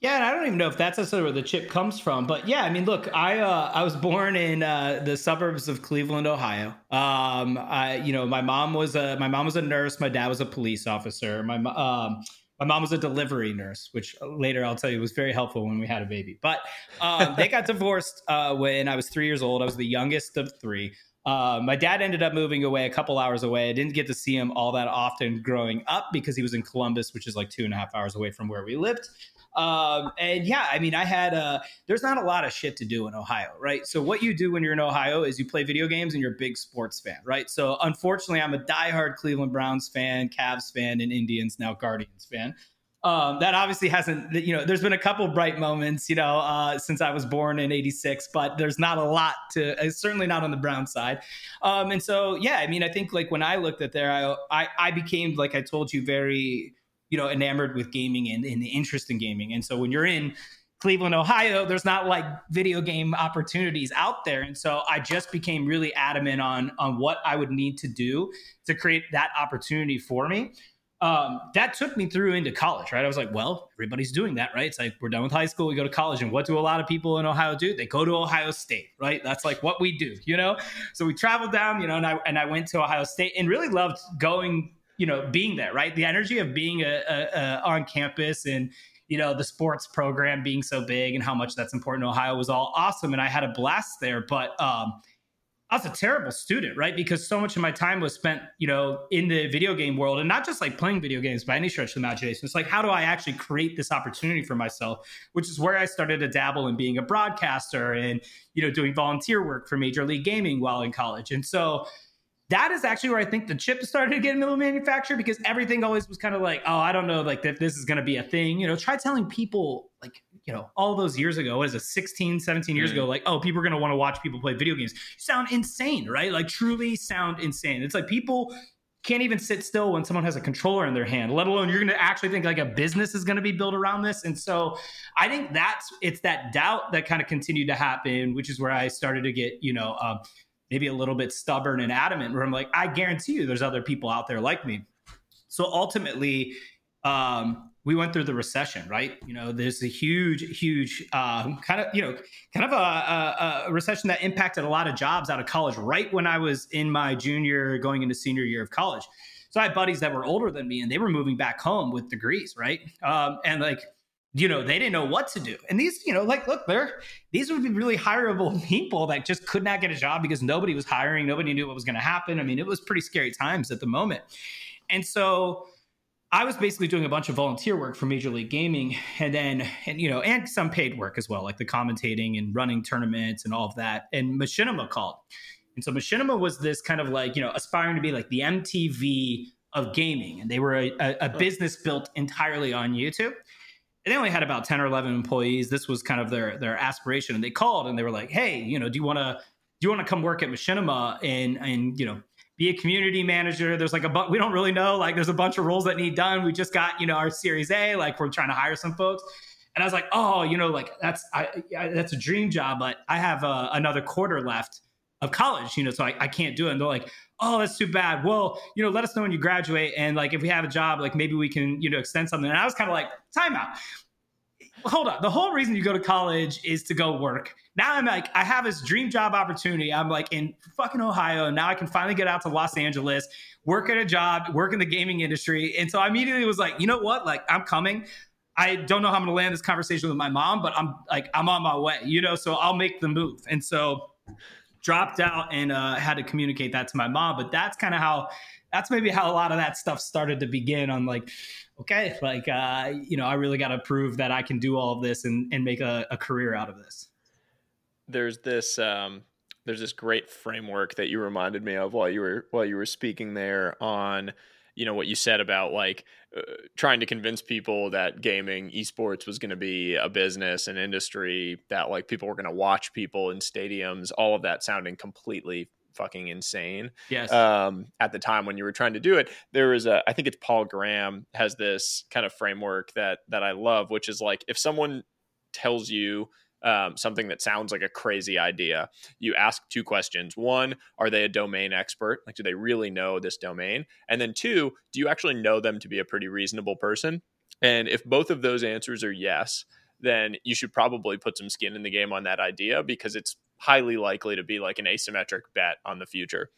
Yeah, and I don't even know if that's necessarily where the chip comes from, but yeah, I mean, look, I uh, I was born in uh, the suburbs of Cleveland, Ohio. Um, I, you know, my mom was a my mom was a nurse, my dad was a police officer. My um, my mom was a delivery nurse, which later I'll tell you was very helpful when we had a baby. But um, they got (laughs) divorced uh, when I was three years old. I was the youngest of three. Uh, my dad ended up moving away a couple hours away. I didn't get to see him all that often growing up because he was in Columbus, which is like two and a half hours away from where we lived. Um, and yeah, I mean, I had uh, there's not a lot of shit to do in Ohio, right? So what you do when you're in Ohio is you play video games and you're a big sports fan, right? So unfortunately, I'm a diehard Cleveland Browns fan, Cavs fan, and Indians now Guardians fan. Um, that obviously hasn't, you know, there's been a couple bright moments, you know, uh, since I was born in 86, but there's not a lot to, uh, certainly not on the Brown side. Um, and so, yeah, I mean, I think like when I looked at there, I, I, I became, like I told you, very, you know enamored with gaming and, and the interest in gaming and so when you're in Cleveland, Ohio, there's not like video game opportunities out there. And so I just became really adamant on on what I would need to do to create that opportunity for me. Um, that took me through into college, right? I was like, well, everybody's doing that, right? It's like we're done with high school, we go to college, and what do a lot of people in Ohio do? They go to Ohio State, right? That's like what we do, you know. So we traveled down, you know, and I and I went to Ohio State and really loved going you know being there right the energy of being a, a, a, on campus and you know the sports program being so big and how much that's important to ohio was all awesome and i had a blast there but um I was a terrible student, right? Because so much of my time was spent, you know, in the video game world and not just like playing video games by any stretch of the imagination. It's like, how do I actually create this opportunity for myself? Which is where I started to dabble in being a broadcaster and, you know, doing volunteer work for Major League Gaming while in college. And so, that is actually where I think the chip started getting a little manufactured because everything always was kind of like, oh, I don't know, like that this is going to be a thing. You know, try telling people like, you know, all those years ago, what is it, 16, 17 years mm. ago, like, oh, people are going to want to watch people play video games. You sound insane, right? Like, truly sound insane. It's like people can't even sit still when someone has a controller in their hand, let alone you're going to actually think like a business is going to be built around this. And so I think that's it's that doubt that kind of continued to happen, which is where I started to get, you know, um, maybe a little bit stubborn and adamant where I'm like, I guarantee you there's other people out there like me. So ultimately, um, we went through the recession, right? You know, there's a huge, huge um, kind of, you know, kind of a, a, a, recession that impacted a lot of jobs out of college right when I was in my junior, going into senior year of college. So I had buddies that were older than me and they were moving back home with degrees, right? Um, and like, you know, they didn't know what to do. And these, you know, like, look, they're, these would be really hireable (laughs) people that just could not get a job because nobody was hiring. Nobody knew what was going to happen. I mean, it was pretty scary times at the moment. And so, I was basically doing a bunch of volunteer work for Major League Gaming, and then and you know, and some paid work as well, like the commentating and running tournaments and all of that. And Machinima called, and so Machinima was this kind of like you know aspiring to be like the MTV of gaming, and they were a, a, a business built entirely on YouTube. And they only had about ten or eleven employees. This was kind of their their aspiration, and they called and they were like, "Hey, you know, do you want to do you want to come work at Machinima and and you know be a community manager. There's like a bu- we don't really know. Like there's a bunch of roles that need done. We just got you know our Series A. Like we're trying to hire some folks. And I was like, oh, you know, like that's I, I that's a dream job, but I have uh, another quarter left of college, you know, so I, I can't do it. And they're like, oh, that's too bad. Well, you know, let us know when you graduate, and like if we have a job, like maybe we can, you know, extend something. And I was kind of like, timeout hold on. The whole reason you go to college is to go work. Now I'm like, I have this dream job opportunity. I'm like in fucking Ohio. Now I can finally get out to Los Angeles, work at a job, work in the gaming industry. And so I immediately was like, you know what? Like, I'm coming. I don't know how I'm going to land this conversation with my mom, but I'm like, I'm on my way, you know, so I'll make the move. And so dropped out and uh, had to communicate that to my mom. But that's kind of how, that's maybe how a lot of that stuff started to begin on like, okay, like, uh, you know, I really got to prove that I can do all of this and, and make a, a career out of this. There's this, um, there's this great framework that you reminded me of while you were while you were speaking there on you know what you said about like uh, trying to convince people that gaming esports was going to be a business an industry that like people were going to watch people in stadiums all of that sounding completely fucking insane. Yes. Um, at the time when you were trying to do it, there was a, I think it's Paul Graham has this kind of framework that that I love, which is like if someone tells you um, something that sounds like a crazy idea, you ask two questions. One, are they a domain expert? Like, do they really know this domain? And then two, do you actually know them to be a pretty reasonable person? And if both of those answers are yes, then you should probably put some skin in the game on that idea because it's highly likely to be like an asymmetric bet on the future.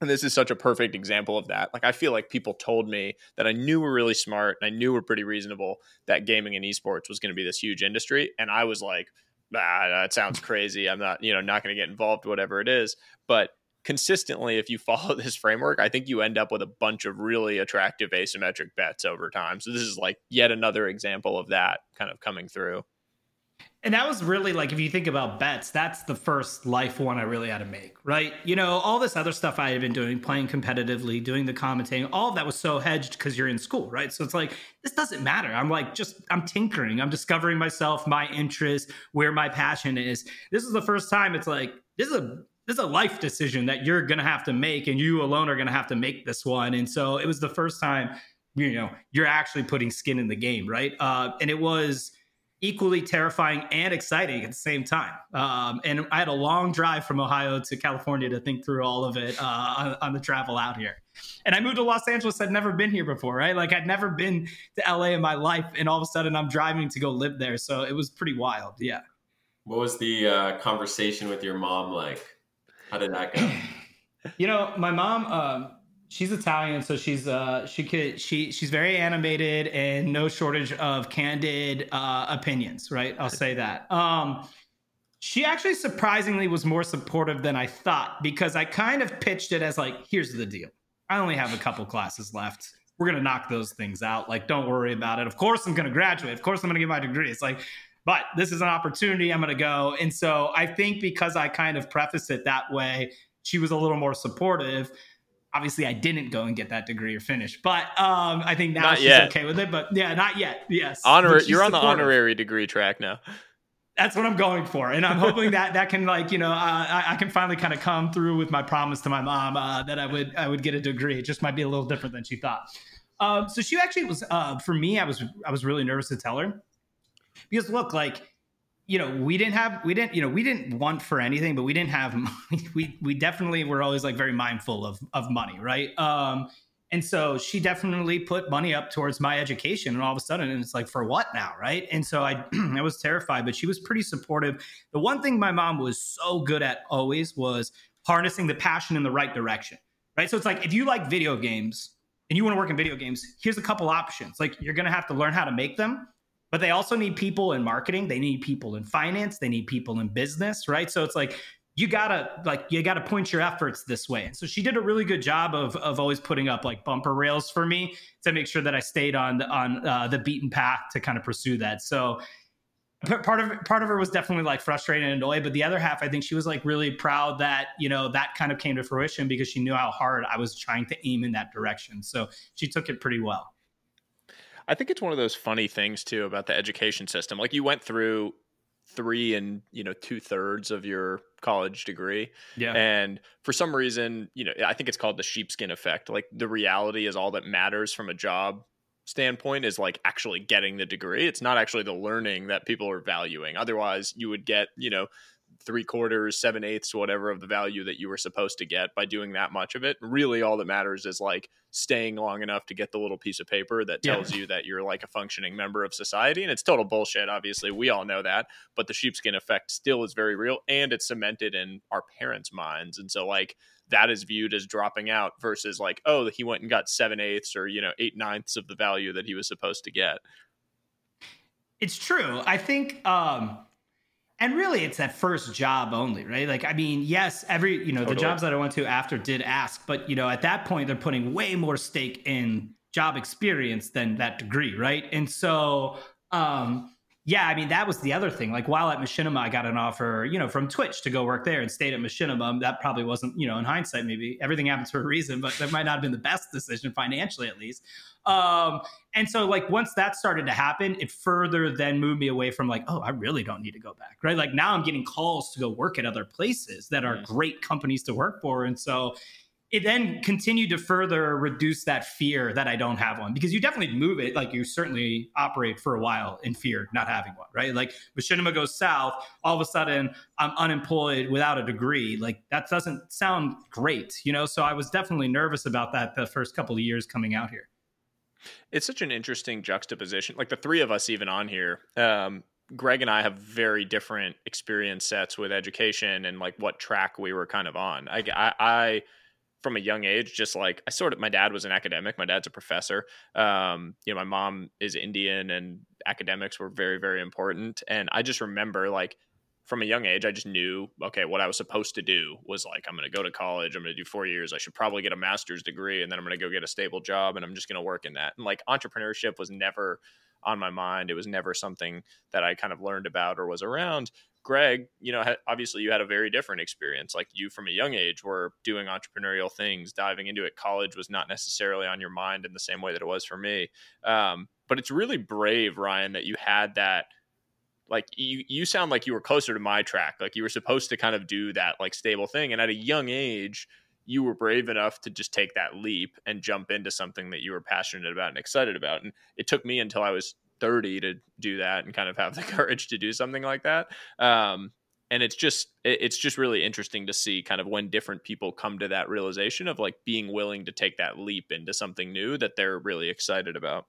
And this is such a perfect example of that. Like, I feel like people told me that I knew were really smart and I knew were pretty reasonable that gaming and esports was going to be this huge industry. And I was like, ah, that sounds crazy. I'm not, you know, not going to get involved, whatever it is. But consistently, if you (laughs) follow this framework, I think you end up with a bunch of really attractive asymmetric bets over time. So this is like yet another example of that kind of coming through. And that was really like, if you think about bets, that's the first life one I really had to make, right? You know, all this other stuff I had been doing, playing competitively, doing the commentating, all of that was so hedged because you're in school, right? So it's like, this doesn't matter. I'm like, just, I'm tinkering, I'm discovering myself, my interest, where my passion is. This is the first time it's like, this is a, this is a life decision that you're going to have to make and you alone are going to have to make this one. And so it was the first time, you know, you're actually putting skin in the game, right? Uh, and it was, equally terrifying and exciting at the same time. Um, and I had a long drive from Ohio to California to think through all of it uh, on, on, the travel out here. And I moved to Los Angeles. I'd never been here before, right? Like I'd never been to LA in my life, and all of a sudden I'm driving to go live there. So it was pretty wild. Yeah. What was the uh, conversation with your mom like? How did that go? (clears throat) you know, my mom. Um, she's Italian, so she's uh she could she she's very animated and no shortage of candid uh opinions, right? I'll say that. Um she actually surprisingly was more supportive than I thought because I kind of pitched it as like, here's the deal. I only have a couple classes left. We're gonna knock those things out. Like, don't worry about it. Of course I'm gonna graduate. Of course I'm gonna get my degree. It's like, but this is an opportunity. I'm gonna go. And so I think because I kind of preface it that way, she was a little more supportive obviously I didn't go and get that degree or finish, but um, I think now not she's yet. okay with it. But yeah, not yet. Yes, Honor, you're on the honorary degree track now. That's what I'm going for, and I'm hoping that that can like you know uh, I, I, can finally kind of come through with my promise to my mom uh, that I would I would get a degree. It just might be a little different than she thought. Um, so she actually was uh, for me. I was I was really nervous to tell her because look like you know we didn't have we didn't you know we didn't want for anything but we didn't have (laughs) money. we we definitely were always like very mindful of of money right um And so she definitely put money up towards my education. And all of a sudden, and it's like, for what now? Right. And so I, (clears throat) I was terrified, but she was pretty supportive. The one thing my mom was so good at always was harnessing the passion in the right direction. Right. So it's like, if you like video games and you want to work in video games, here's a couple options. Like, you're going to have to learn how to make them, but they also need people in marketing. They need people in finance. They need people in business. Right. So it's like, you gotta like you gotta point your efforts this way. And so she did a really good job of of always putting up like bumper rails for me to make sure that I stayed on on uh, the beaten path to kind of pursue that. So part of part of her was definitely like frustrated and annoyed, but the other half, I think she was like really proud that you know that kind of came to fruition because she knew how hard I was trying to aim in that direction. So she took it pretty well. I think it's one of those funny things too about the education system. Like you went through three and you know two thirds of your college degree. Yeah. And for some reason, you know, I think it's called the sheepskin effect. Like the reality is all that matters from a job standpoint is like actually getting the degree. It's not actually the learning that people are valuing. Otherwise, you would get, you know, three quarters, seven eighths, whatever of the value that you were supposed to get by doing that much of it. Really, all that matters is like staying long enough to get the little piece of paper that tells yeah. you that you're like a functioning member of society. And it's total bullshit, obviously. We all know that. But the sheepskin effect still is very real and it's cemented in our parents' minds. And so, like, that is viewed as dropping out versus like, oh, he went and got seven eighths or, you know, eight ninths of the value that he was supposed to get. It's true. I think um and really it's that first job only right like i mean yes every you know totally. the jobs that i went to after did ask but you know at that point they're putting way more stake in job experience than that degree right and so um yeah i mean that was the other thing like while at machinima i got an offer you know from twitch to go work there and stayed at machinima that probably wasn't you know in hindsight maybe everything happens for a reason but that might not have been the best decision financially at least um, and so like once that started to happen, it further then moved me away from like, oh, I really don't need to go back. Right. Like now I'm getting calls to go work at other places that are great companies to work for. And so it then continued to further reduce that fear that I don't have one because you definitely move it. Like you certainly operate for a while in fear not having one, right? Like Machinima goes south, all of a sudden I'm unemployed without a degree. Like that doesn't sound great, you know? So I was definitely nervous about that the first couple of years coming out here. It's such an interesting juxtaposition. Like the three of us, even on here, um, Greg and I have very different experience sets with education and like what track we were kind of on. I, I, I from a young age, just like I sort of, my dad was an academic. My dad's a professor. Um, you know, my mom is Indian, and academics were very, very important. And I just remember like from a young age, I just knew, okay, what I was supposed to do was like, I'm going to go to college. I'm going to do four years. I should probably get a master's degree and then I'm going to go get a stable job and I'm just going to work in that. And like entrepreneurship was never on my mind. It was never something that I kind of learned about or was around. Greg, you know, obviously you had a very different experience. Like you from a young age were doing entrepreneurial things, diving into it. College was not necessarily on your mind in the same way that it was for me. Um, but it's really brave, Ryan, that you had that like you you sound like you were closer to my track like you were supposed to kind of do that like stable thing and at a young age you were brave enough to just take that leap and jump into something that you were passionate about and excited about. And it took me until i was 30 to do that and kind of have the (laughs) courage to do something like that. Um, and it's just it's just really interesting to see kind of when different people come to that realization of like being willing to take that leap into something new that they're really excited about.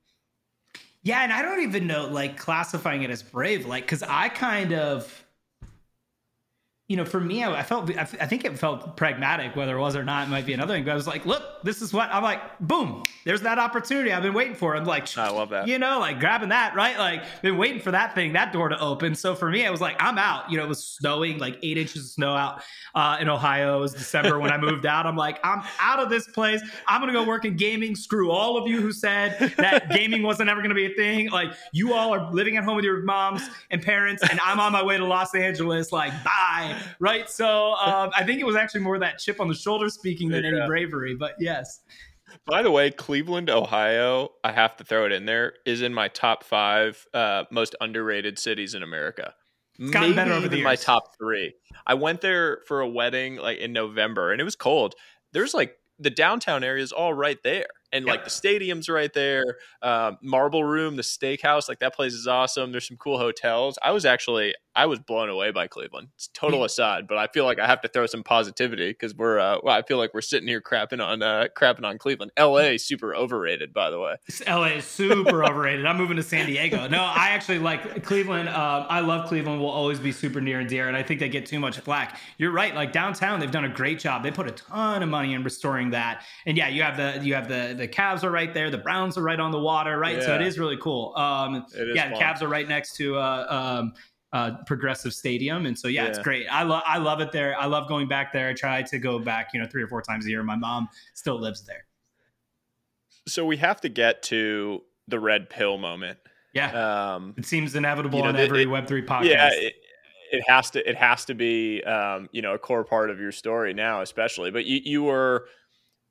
Yeah, and I don't even know like classifying it as brave, like because I kind of you know, for me, I, felt, I think it felt pragmatic, whether it was or not, it might be another thing. But I was like, look, this is what I'm like, boom, there's that opportunity I've been waiting for. I'm like, I love that. You know, like grabbing that, right? Like, been waiting for that thing, that door to open. So for me, I was like, I'm out. You know, it was snowing, like eight inches of snow out uh, in Ohio. It was December when I moved out. I'm like, I'm out of this place. I'm going to go work in gaming. Screw all of you who said that gaming wasn't ever going to be a thing. Like, you all are living at home with your moms and parents, and I'm on my way to Los Angeles. Like, bye (laughs) right? So um, I think it was actually more that chip on the shoulder speaking than yeah. any bravery. But yes. By the way, Cleveland, Ohio, I have to throw it in there, is in my top five uh, most underrated cities in America. It's gotten Maybe better over even my top three. I went there for a wedding like in November, and it was cold. There's like the downtown area is all right there and like the stadium's right there um, marble room the steakhouse like that place is awesome there's some cool hotels i was actually I was blown away by Cleveland. It's total aside, but I feel like I have to throw some positivity because we're uh, well, I feel like we're sitting here crapping on uh, crapping on Cleveland. L.A. super overrated, by the way. LA is super overrated. I'm moving to San Diego. No, I actually like Cleveland. Um, I love Cleveland. Will always be super near and dear, and I think they get too much flack. You're right. Like downtown, they've done a great job. They put a ton of money in restoring that. And yeah, you have the you have the the Cavs are right there. The Browns are right on the water, right? So it is really cool. Um, It is yeah, the. Cavs are right next to uh, um, uh, Progressive Stadium, and so yeah, it's great. I love I love it there. I love going back there. I try to go back, you know, three or four times a year. My mom still lives there. So we have to get to the red pill moment. Yeah, Um, it seems inevitable you know, on every it- Web three podcast. yeah, it, it has to. It has to be, um, you know, a core part of your story now, especially. But you, you were,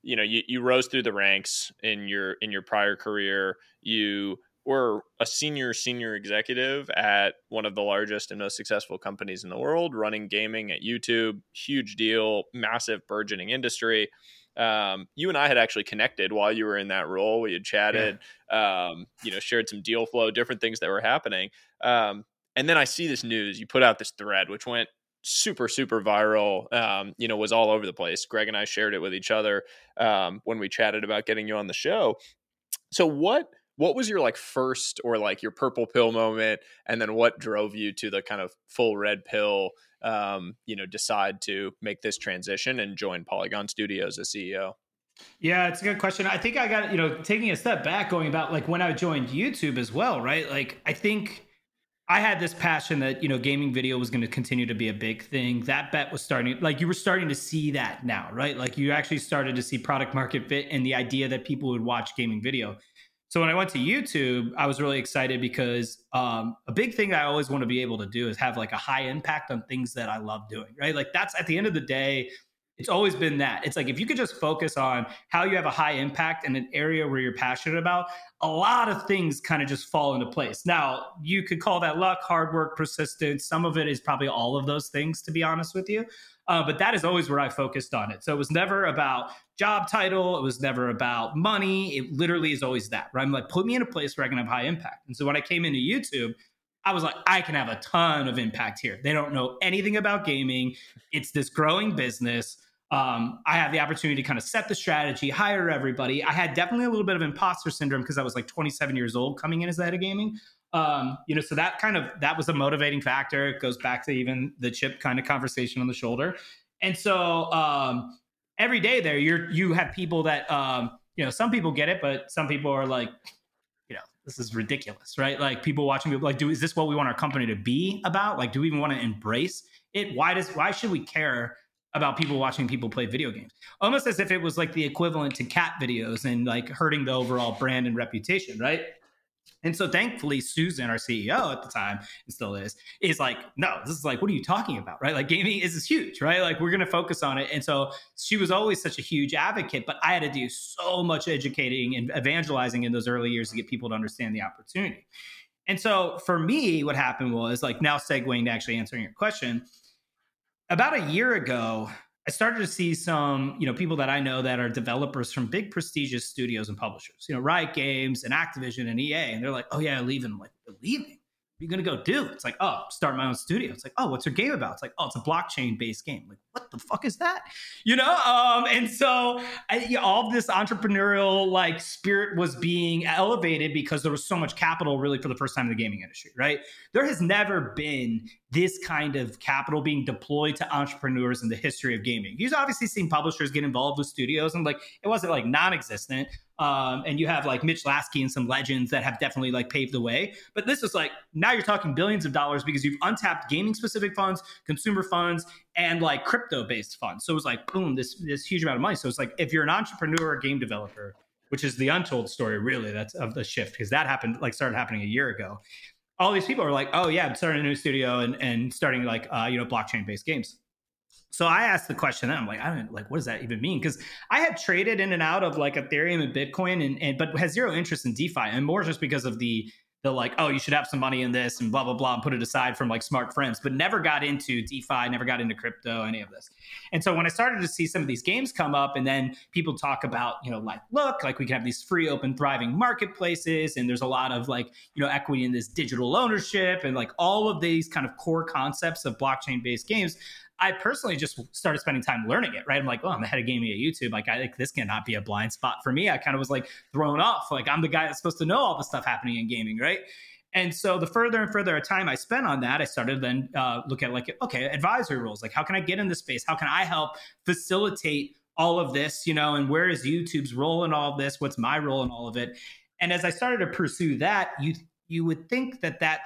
you know, you, you rose through the ranks in your in your prior career. You were a senior senior executive at one of the largest and most successful companies in the world, running gaming at YouTube. Huge deal, massive burgeoning industry. Um, you and I had actually connected while you were in that role. We had chatted, um, you know, shared some deal flow, different things that were happening. Um, and then I see this news. You put out this thread, which went super, super viral. Um, you know, was all over the place. Greg and I shared it with each other um, when we chatted about getting you on the show. So what what was your like first or like your purple pill moment, and then what drove you to the kind of full red pill? Um, you know, decide to make this transition and join Polygon Studios as CEO. Yeah, it's a good question. I think I got, you know, taking a step back, going about like when I joined YouTube as well, right? Like, I think I had this passion that, you know, gaming video was going to continue to be a big thing. That bet was starting, like, you were starting to see that now, right? Like, you actually started to see product market fit and the idea that people would watch gaming video. So when I went to YouTube, I was really excited because um, a big thing I always want to be able to do is have like a high impact on things that I love doing, right? Like, that's at the end of the day, it's always been that. It's like if you could just focus on how you have a high impact in an area where you're passionate about, a lot of things kind of just fall into place. Now, you could call that luck, hard work, persistence. Some of it is probably all of those things, to be honest with you. Uh, but that is always where I focused on it. So it was never about job title. It was never about money. It literally is always that, right? I'm like, put me in a place where I can have high impact. And so when I came into YouTube, I was like, I can have a ton of impact here. They don't know anything about gaming. It's this growing business. Um, I have the opportunity to kind of set the strategy, hire everybody. I had definitely a little bit of imposter syndrome because I was like 27 years old coming in as the head of gaming. Um, you know, so that kind of that was a motivating factor. It goes back to even the chip kind of conversation on the shoulder. And so um, every day there, you're you have people that um, you know, some people get it, but some people are like, you know, this is ridiculous, right? Like people watching people like, do is this what we want our company to be about? Like, do we even want to embrace it? Why does why should we care about people watching people play video games? Almost as if it was like the equivalent to cat videos and like hurting the overall brand and reputation, right? And so thankfully, Susan, our CEO at the time, and still is, is like, no, this is like, what are you talking about? Right? Like gaming is, is huge, right? Like we're gonna focus on it. And so she was always such a huge advocate, but I had to do so much educating and evangelizing in those early years to get people to understand the opportunity. And so for me, what happened was like now segueing to actually answering your question. About a year ago, I started to see some, you know, people that I know that are developers from big prestigious studios and publishers, you know, Riot Games and Activision and EA. And they're like, oh, yeah, leaving. I'm like, "You're leaving? What are you to go do? It's like, oh, start my own studio. It's like, oh, what's your game about? It's like, oh, it's a blockchain based game. I'm like, what the fuck is that? You know? Um, and so I, yeah, all of this entrepreneurial like spirit was being elevated because there was so much capital really for the first time in the gaming industry, right? There has never been this kind of capital being deployed to entrepreneurs in the history of gaming. You've obviously seen publishers get involved with studios, and like it wasn't like non-existent. Um, and you have like Mitch Lasky and some legends that have definitely like paved the way. But this is like now you're talking billions of dollars because you've untapped gaming specific funds, consumer funds, and like crypto based funds. So it was like boom, this this huge amount of money. So it's like if you're an entrepreneur or game developer, which is the untold story really that's of the shift because that happened like started happening a year ago all these people are like, oh yeah, I'm starting a new studio and and starting like uh, you know blockchain based games. So I asked the question, and I'm like, I don't like, what does that even mean? Because I had traded in and out of like Ethereum and Bitcoin, and, and but has zero interest in DeFi, and more just because of the they'll like, oh, you should have some money in this and blah blah blah, and put it aside from like smart friends, but never got into DeFi, never got into crypto, any of this. And so when I started to see some of these games come up, and then people talk about, you know, like, look, like we can have these free, open, thriving marketplaces, and there's a lot of like, you know, equity in this digital ownership, and like all of these kind of core concepts of blockchain based games. I personally just started spending time learning it, right? I'm like, oh, I'm the head of gaming at YouTube. Like, I think this cannot be a blind spot for me. I kind of was like thrown off. Like, I'm the guy that's supposed to know all the stuff happening in gaming, right? And so the further and further time I spent on that, I started then uh, look at like, okay, advisory roles. Like, how can I get in this space? How can I help facilitate all of this? You know, and where is YouTube's role in all of this? What's my role in all of it? And as I started to pursue that, you you would think that that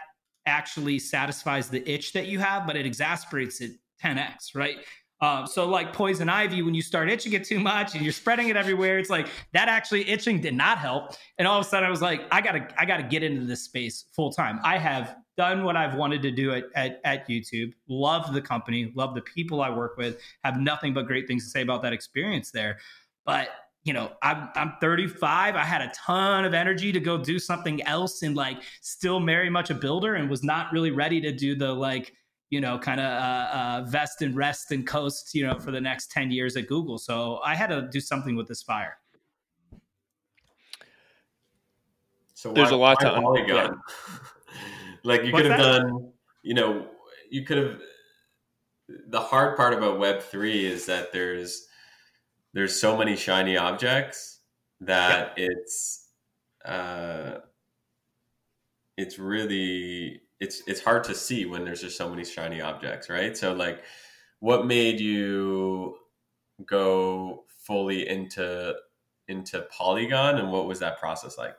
actually satisfies the itch that you have, but it exasperates it 10x, right? Um, so like poison ivy, when you start itching it too much and you're spreading it everywhere, it's like that actually itching did not help. And all of a sudden I was like, I gotta, I gotta get into this space full time. I have done what I've wanted to do at, at, at YouTube, love the company, love the people I work with, have nothing but great things to say about that experience there. But you know, I'm I'm 35. I had a ton of energy to go do something else and like still very much a builder and was not really ready to do the like you know, kind of uh, uh, vest and rest and coast, you know, for the next 10 years at Google. So I had to do something with this fire. So there's why, a lot to Polygon. Yeah. (laughs) like you What's could have that? done, you know, you could have. The hard part about Web three is that there's there's so many shiny objects that yeah. it's uh, it's really it's it's hard to see when there's just so many shiny objects, right? So like what made you go fully into into Polygon and what was that process like?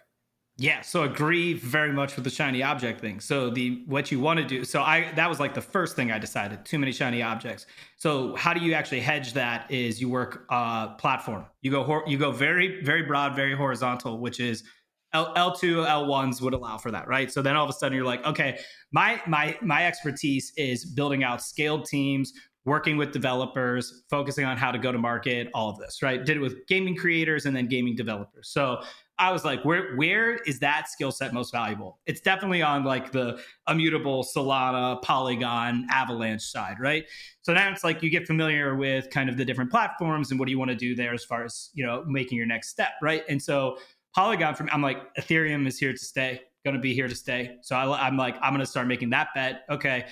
Yeah, so agree very much with the shiny object thing. So the what you want to do. So I that was like the first thing I decided. Too many shiny objects. So how do you actually hedge that? Is you work uh platform. You go you go very very broad, very horizontal, which is L, L2, L1s would allow for that, right? So then all of a sudden you're like, okay, my my my expertise is building out scaled teams, working with developers, focusing on how to go to market, all of this, right? Did it with gaming creators and then gaming developers. So I was like, where where is that skill set most valuable? It's definitely on like the immutable Solana, Polygon, Avalanche side, right? So now it's like you get familiar with kind of the different platforms and what do you want to do there as far as you know making your next step, right? And so Polygon for me, I'm like, Ethereum is here to stay, going to be here to stay. So I, am like, I'm going to start making that bet. Okay.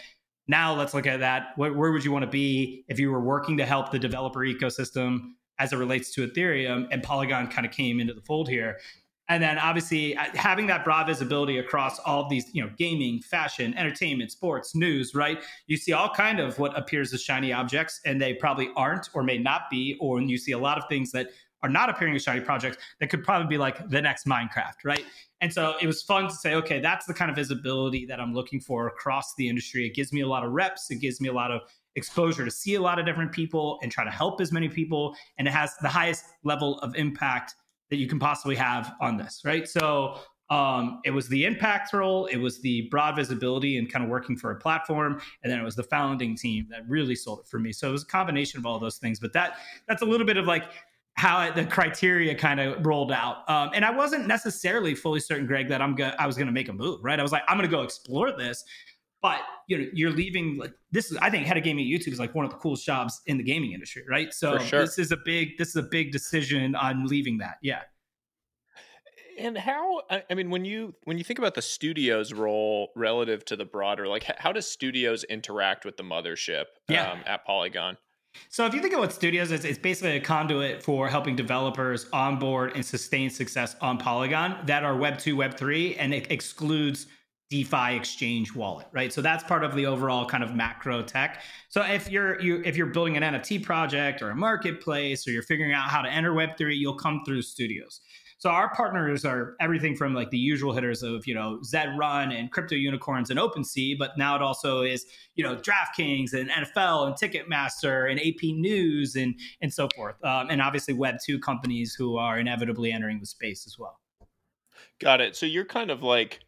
Now let's look at that. Where, where would you want to be if you were working to help the developer ecosystem as it relates to Ethereum? And Polygon kind of came into the fold here. And then obviously having that broad visibility across all these, you know, gaming, fashion, entertainment, sports, news, right? You see all kind of what appears as shiny objects and they probably aren't or may not be, or you see a lot of things that are not appearing as shiny projects that could probably be like the next Minecraft, right? And so it was fun to say, okay, that's the kind of visibility that I'm looking for across the industry. It gives me a lot of reps, it gives me a lot of exposure to see a lot of different people and try to help as many people. And it has the highest level of impact that you can possibly have on this, right? So um, it was the impact role, it was the broad visibility and kind of working for a platform, and then it was the founding team that really sold it for me. So it was a combination of all those things. But that that's a little bit of like how the criteria kind of rolled out. Um, and I wasn't necessarily fully certain, Greg, that I'm go- I was going to make a move. Right? I was like, I'm going to go explore this. But you know, you're leaving. Like, this is, I think, head of gaming at YouTube is like one of the coolest jobs in the gaming industry, right? So sure. this is a big, this is a big decision on leaving that. Yeah. And how? I mean, when you when you think about the studio's role relative to the broader, like, how does studios interact with the mothership yeah. um, at Polygon? So if you think of what Studios it's basically a conduit for helping developers onboard and sustain success on Polygon that are Web two, Web three, and it excludes DeFi exchange wallet, right? So that's part of the overall kind of macro tech. So if you're you if you're building an NFT project or a marketplace or you're figuring out how to enter Web three, you'll come through Studios. So our partners are everything from like the usual hitters of, you know, Zed Run and Crypto Unicorns and OpenSea, but now it also is, you know, DraftKings and NFL and Ticketmaster and AP News and and so forth. Um, and obviously Web 2 companies who are inevitably entering the space as well. Got it. So you're kind of like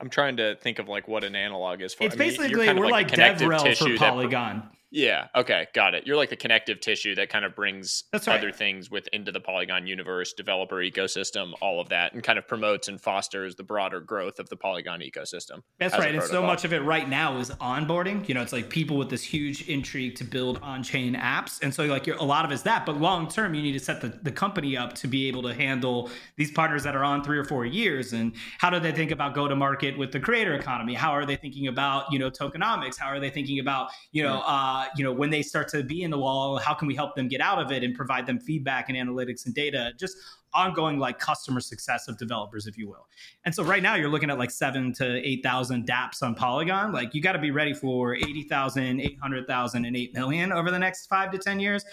I'm trying to think of like what an analog is for. It's I mean, basically we're like, like DevRel for Polygon. Yeah. Okay. Got it. You're like the connective tissue that kind of brings right. other things with into the Polygon universe, developer ecosystem, all of that, and kind of promotes and fosters the broader growth of the Polygon ecosystem. That's right. And so much of it right now is onboarding. You know, it's like people with this huge intrigue to build on-chain apps, and so like you're, a lot of it's that. But long term, you need to set the, the company up to be able to handle these partners that are on three or four years. And how do they think about go to market with the creator economy? How are they thinking about you know tokenomics? How are they thinking about you know uh, you know when they start to be in the wall? How can we help them get out of it and provide them feedback and analytics and data? Just ongoing like customer success of developers, if you will. And so right now you're looking at like seven to 8,000 dApps on Polygon. Like you got to be ready for 80,000, 800,000, and 8 million over the next five to 10 years.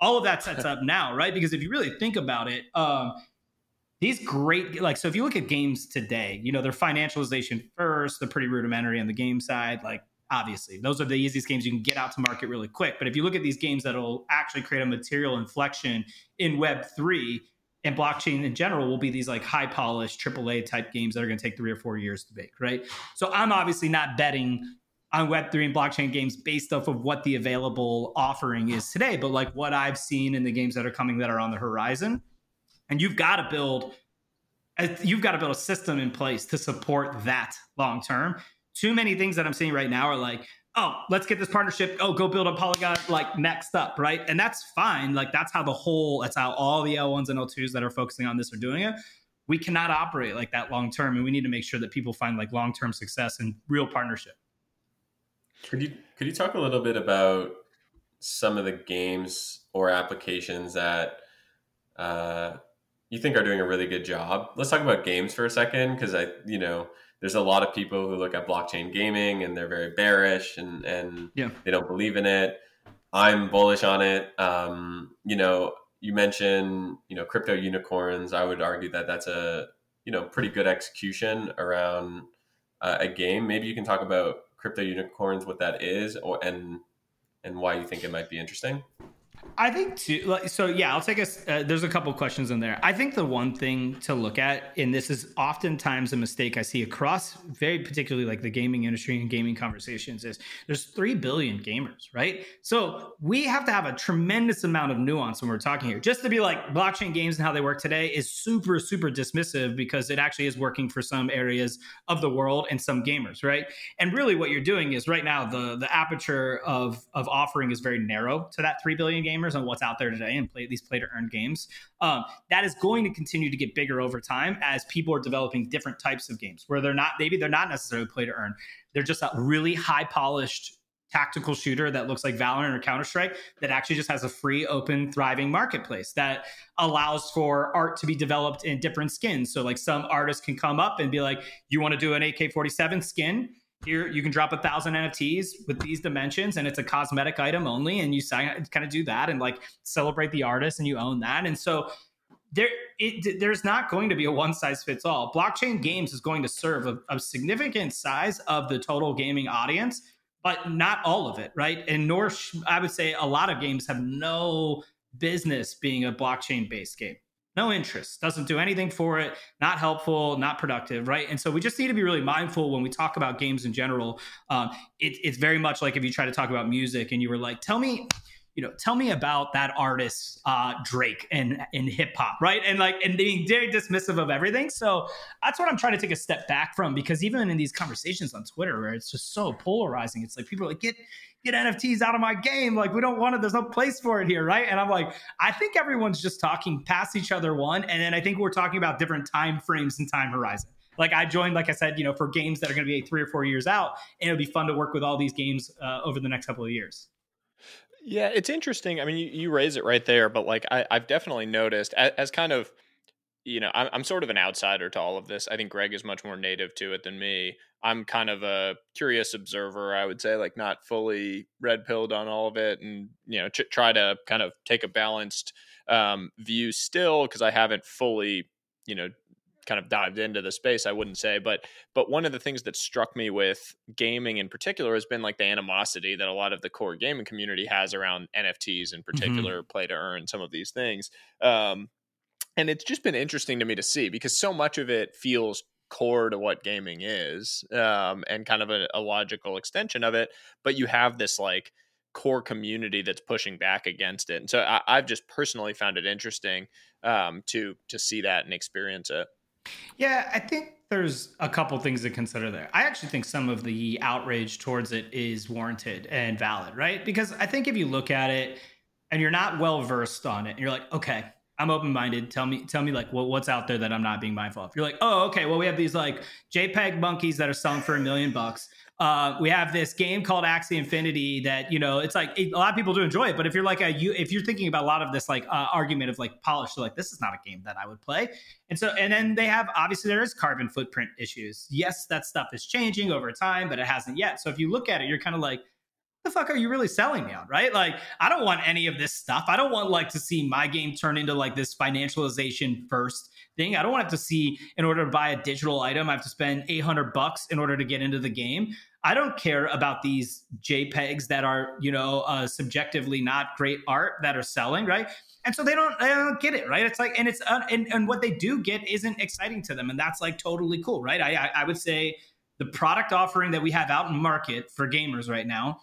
All of that sets up now, right? Because if you really think about it, um, these great, like, so if you look at games today, you know, their financialization first, they're pretty rudimentary on the game side. Like, obviously, those are the easiest games you can get out to market really quick. But if you look at these games that'll actually create a material inflection in Web3, and blockchain in general will be these like high polished AAA type games that are going to take three or four years to make, right? So I'm obviously not betting on Web3 and blockchain games based off of what the available offering is today, but like what I've seen in the games that are coming that are on the horizon. And you've got to build you've got to build a system in place to support that long term. Too many things that I'm seeing right now are like, oh, let's get this partnership. Oh, go build a Polygon like next up, right? And that's fine. Like that's how the whole, that's how all the L1s and L2s that are focusing on this are doing it. We cannot operate like that long term, and we need to make sure that people find like long term success and real partnership. Could you could you talk a little bit about some of the games or applications that uh, you think are doing a really good job? Let's talk about games for a second, because I, you know, there's a lot of people who look at blockchain gaming and they're very bearish and and yeah. they don't believe in it. I'm bullish on it. Um, you know, you mentioned you know crypto unicorns. I would argue that that's a you know pretty good execution around uh, a game. Maybe you can talk about crypto unicorns, what that is, or and and why you think it might be interesting. I think too. So yeah, I'll take us. Uh, there's a couple questions in there. I think the one thing to look at, and this is oftentimes a mistake I see across, very particularly like the gaming industry and gaming conversations, is there's three billion gamers, right? So we have to have a tremendous amount of nuance when we're talking here. Just to be like blockchain games and how they work today is super super dismissive because it actually is working for some areas of the world and some gamers, right? And really, what you're doing is right now the the aperture of of offering is very narrow to that three billion gamers on what's out there today and play these play to earn games. Um, that is going to continue to get bigger over time as people are developing different types of games where they're not maybe they're not necessarily play to earn. They're just a really high polished tactical shooter that looks like Valorant or Counter Strike that actually just has a free, open, thriving marketplace that allows for art to be developed in different skins. So, like, some artists can come up and be like, "You want to do an AK forty seven skin? Here, you can drop a thousand NFTs with these dimensions, and it's a cosmetic item only. And you kind of do that and like celebrate the artist, and you own that. And so." There, it, there's not going to be a one size fits all. Blockchain games is going to serve a, a significant size of the total gaming audience, but not all of it, right? And nor I would say a lot of games have no business being a blockchain based game. No interest, doesn't do anything for it, not helpful, not productive, right? And so we just need to be really mindful when we talk about games in general. Um, it, it's very much like if you try to talk about music and you were like, tell me, you know, tell me about that artist uh, Drake and in hip hop, right? And like and being very dismissive of everything. So that's what I'm trying to take a step back from because even in these conversations on Twitter where it's just so polarizing, it's like people are like get get NFTs out of my game. Like we don't want it. There's no place for it here, right? And I'm like, I think everyone's just talking past each other one, and then I think we're talking about different time frames and time horizon. Like I joined, like I said, you know, for games that are going to be three or four years out, and it'll be fun to work with all these games uh, over the next couple of years. Yeah, it's interesting. I mean, you, you raise it right there, but like I, have definitely noticed as, as, kind of, you know, I'm, I'm sort of an outsider to all of this. I think Greg is much more native to it than me. I'm kind of a curious observer, I would say, like not fully red pilled on all of it, and you know, ch- try to kind of take a balanced um, view still because I haven't fully, you know, kind of dived into the space i wouldn't say but but one of the things that struck me with gaming in particular has been like the animosity that a lot of the core gaming community has around nfts in particular mm-hmm. play to earn some of these things um, and it's just been interesting to me to see because so much of it feels core to what gaming is um, and kind of a, a logical extension of it but you have this like core community that's pushing back against it. And so I, have just personally found it interesting um, to to see that and experience it. Yeah, I think there's a couple things to consider there. I actually think some of the outrage towards it is warranted and valid, right? Because I think if you look at it and you're not well versed on it, and you're like, okay, I'm open minded. Tell me, tell me like what, what's out there that I'm not being mindful of. You're like, oh, okay. Well, we have these like JPEG monkeys that are selling for a million bucks. Uh, we have this game called Axie Infinity that you know it's like a lot of people do enjoy it, but if you're like a you if you're thinking about a lot of this like uh, argument of like polish, like this is not a game that I would play, and so and then they have obviously there is carbon footprint issues. Yes, that stuff is changing over time, but it hasn't yet. So if you look at it, you're kind of like the fuck are you really selling me on, right? Like, I don't want any of this stuff. I don't want like to see my game turn into like this financialization first thing. I don't want to to see in order to buy a digital item, I have to spend 800 bucks in order to get into the game. I don't care about these JPEGs that are, you know, uh, subjectively not great art that are selling, right? And so they don't, they don't get it, right? It's like, and it's, uh, and, and what they do get isn't exciting to them, and that's like totally cool, right? I, I, I would say the product offering that we have out in market for gamers right now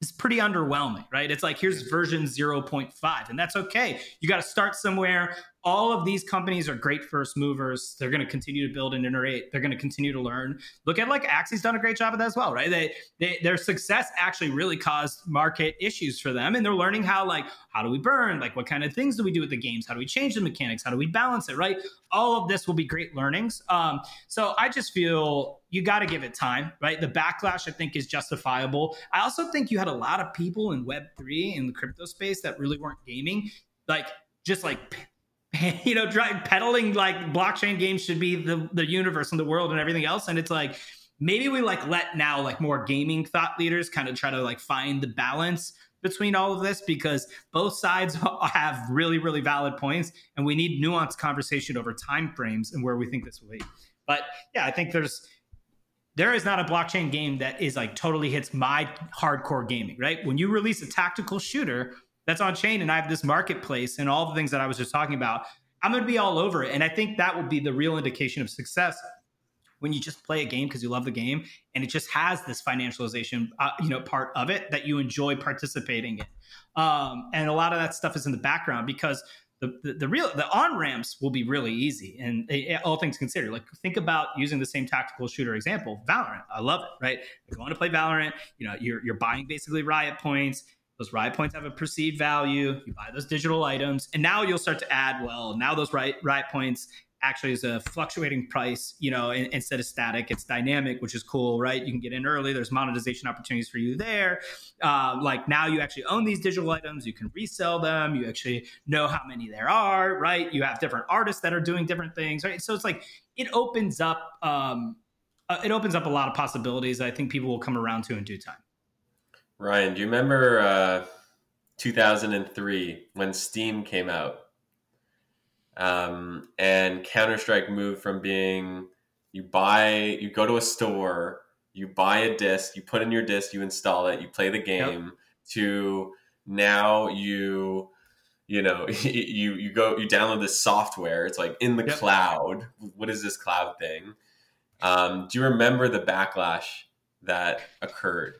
is pretty underwhelming, right? It's like here's version 0.5, and that's okay. You got to start somewhere. All of these companies are great first movers. They're going to continue to build and iterate. They're going to continue to learn. Look at like Axie's done a great job of that as well, right? They, they their success actually really caused market issues for them, and they're learning how like how do we burn, like what kind of things do we do with the games, how do we change the mechanics, how do we balance it, right? All of this will be great learnings. Um, so I just feel you got to give it time, right? The backlash I think is justifiable. I also think you had a lot of people in Web three in the crypto space that really weren't gaming, like just like (laughs) you know, try, peddling like blockchain games should be the the universe and the world and everything else. And it's like maybe we like let now like more gaming thought leaders kind of try to like find the balance between all of this because both sides (laughs) have really really valid points and we need nuanced conversation over time frames and where we think this will be but yeah i think there's there is not a blockchain game that is like totally hits my hardcore gaming right when you release a tactical shooter that's on chain and I have this marketplace and all the things that I was just talking about, I'm going to be all over it. And I think that will be the real indication of success when you just play a game because you love the game and it just has this financialization uh, you know part of it that you enjoy participating in. Um, and a lot of that stuff is in the background because the, the, the real the on ramps will be really easy and it, all things considered. Like think about using the same tactical shooter example valorant. I love it right? You're going to play valorant you know you're, you're buying basically riot points those riot points have a perceived value. You buy those digital items, and now you'll start to add. Well, now those riot riot points actually is a fluctuating price. You know, in, instead of static, it's dynamic, which is cool, right? You can get in early. There's monetization opportunities for you there. Uh, like now, you actually own these digital items. You can resell them. You actually know how many there are, right? You have different artists that are doing different things, right? So it's like it opens up. Um, uh, it opens up a lot of possibilities. I think people will come around to in due time. Ryan, do you remember uh, 2003 when Steam came out? Um, and Counter Strike moved from being you buy, you go to a store, you buy a disc, you put in your disc, you install it, you play the game, yep. to now you you know (laughs) you you go you download this software it's like in the yep. cloud what is this cloud thing um, do you remember the backlash that occurred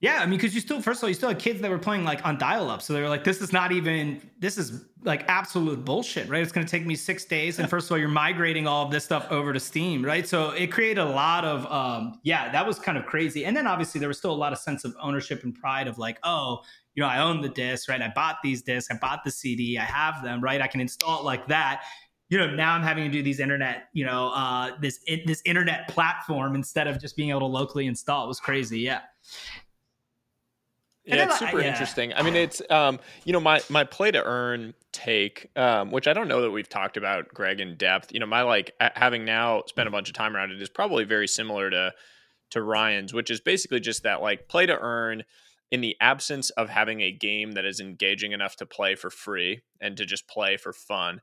yeah, I mean, because you still, first of all, you still had kids that were playing like on dial up. So they were like, this is not even, this is like absolute bullshit, right? It's going to take me six days. And first of all, you're migrating all of this stuff over to Steam, right? So it created a lot of, um, yeah, that was kind of crazy. And then obviously there was still a lot of sense of ownership and pride of like, oh, you know, I own the disc, right? I bought these discs, I bought the CD, I have them, right? I can install it like that you know now i'm having to do these internet you know uh this this internet platform instead of just being able to locally install it was crazy yeah yeah, it's super yeah. interesting. I mean, it's um, you know, my my play to earn take, um, which I don't know that we've talked about, Greg, in depth. You know, my like having now spent a bunch of time around it is probably very similar to to Ryan's, which is basically just that like play to earn in the absence of having a game that is engaging enough to play for free and to just play for fun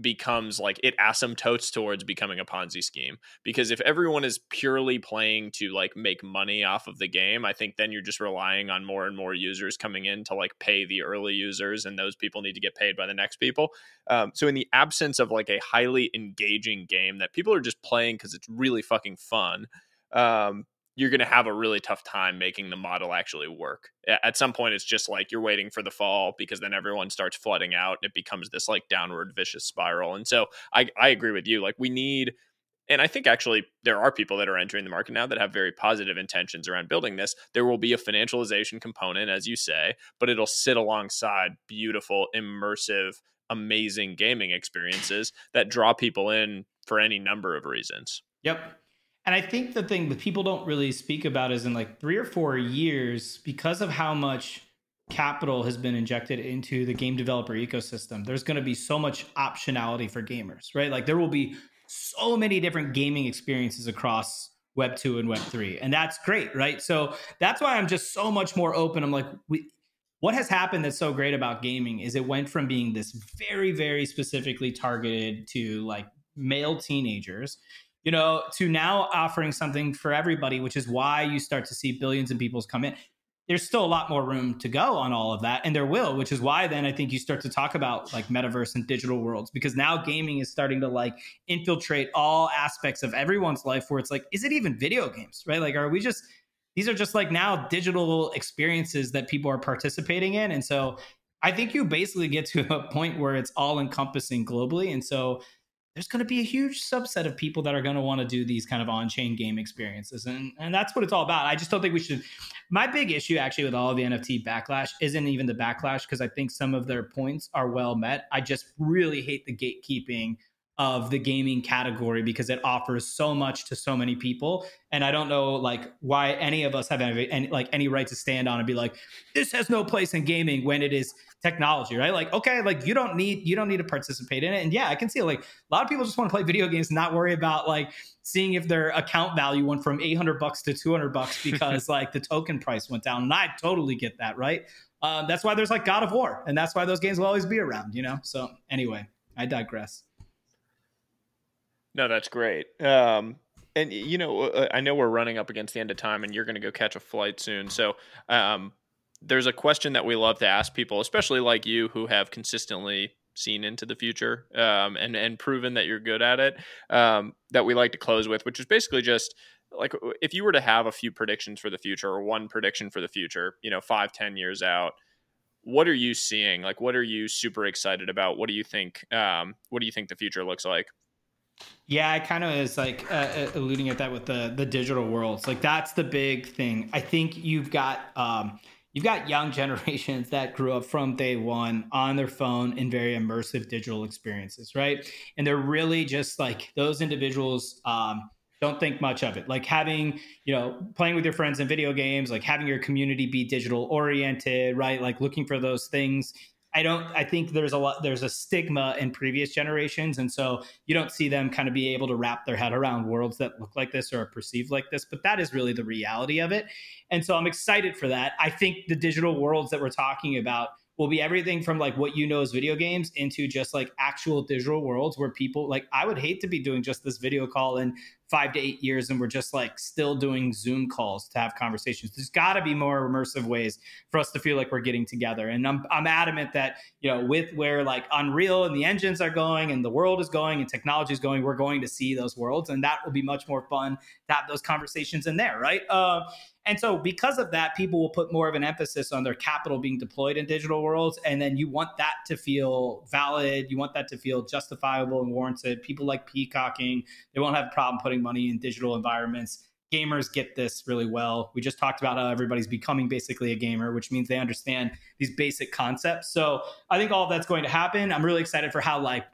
becomes like it asymptotes towards becoming a ponzi scheme because if everyone is purely playing to like make money off of the game i think then you're just relying on more and more users coming in to like pay the early users and those people need to get paid by the next people. Um, so in the absence of like a highly engaging game that people are just playing because it's really fucking fun um, you're going to have a really tough time making the model actually work. At some point, it's just like you're waiting for the fall because then everyone starts flooding out. And it becomes this like downward vicious spiral. And so I, I agree with you. Like we need, and I think actually there are people that are entering the market now that have very positive intentions around building this. There will be a financialization component, as you say, but it'll sit alongside beautiful, immersive, amazing gaming experiences that draw people in for any number of reasons. Yep. And I think the thing that people don't really speak about is in like three or four years, because of how much capital has been injected into the game developer ecosystem, there's going to be so much optionality for gamers, right? Like there will be so many different gaming experiences across Web 2 and Web 3. And that's great, right? So that's why I'm just so much more open. I'm like, we, what has happened that's so great about gaming is it went from being this very, very specifically targeted to like male teenagers you know, to now offering something for everybody, which is why you start to see billions of people come in. There's still a lot more room to go on all of that, and there will, which is why then I think you start to talk about like metaverse and digital worlds because now gaming is starting to like infiltrate all aspects of everyone's life. Where it's like, is it even video games, right? Like, are we just these are just like now digital experiences that people are participating in, and so I think you basically get to (laughs) a point where it's all encompassing globally, and so there's going to be a huge subset of people that are going to want to do these kind of on-chain game experiences and and that's what it's all about. I just don't think we should my big issue actually with all of the nft backlash isn't even the backlash because i think some of their points are well met. I just really hate the gatekeeping of the gaming category because it offers so much to so many people and i don't know like why any of us have any, any like any right to stand on and be like this has no place in gaming when it is technology, right? Like, okay, like you don't need you don't need to participate in it. And yeah, I can see like a lot of people just want to play video games and not worry about like seeing if their account value went from 800 bucks to 200 bucks (laughs) because like the token price went down. And I totally get that, right? Um, that's why there's like God of War, and that's why those games will always be around, you know. So anyway, I digress. No, that's great. Um, and you know, uh, I know we're running up against the end of time, and you're going to go catch a flight soon. So, um, there's a question that we love to ask people, especially like you who have consistently seen into the future um, and and proven that you're good at it. Um, that we like to close with, which is basically just like if you were to have a few predictions for the future or one prediction for the future, you know, five ten years out. What are you seeing? Like, what are you super excited about? What do you think? Um, what do you think the future looks like? Yeah, I kind of is like uh, uh, alluding at that with the the digital worlds. Like that's the big thing. I think you've got um, you've got young (laughs) generations that grew up from day one on their phone in very immersive digital experiences, right? And they're really just like those individuals um, don't think much of it. Like having, you know, playing with your friends in video games, like having your community be digital oriented, right? Like looking for those things I don't I think there's a lot there's a stigma in previous generations and so you don't see them kind of be able to wrap their head around worlds that look like this or are perceived like this but that is really the reality of it. And so I'm excited for that. I think the digital worlds that we're talking about will be everything from like what you know as video games into just like actual digital worlds where people like I would hate to be doing just this video call and five to eight years and we're just like still doing Zoom calls to have conversations. There's got to be more immersive ways for us to feel like we're getting together. And I'm, I'm adamant that, you know, with where like Unreal and the engines are going and the world is going and technology is going, we're going to see those worlds. And that will be much more fun to have those conversations in there, right? Uh, and so, because of that, people will put more of an emphasis on their capital being deployed in digital worlds. And then you want that to feel valid. You want that to feel justifiable and warranted. People like peacocking, they won't have a problem putting money in digital environments. Gamers get this really well. We just talked about how everybody's becoming basically a gamer, which means they understand these basic concepts. So I think all that's going to happen. I'm really excited for how like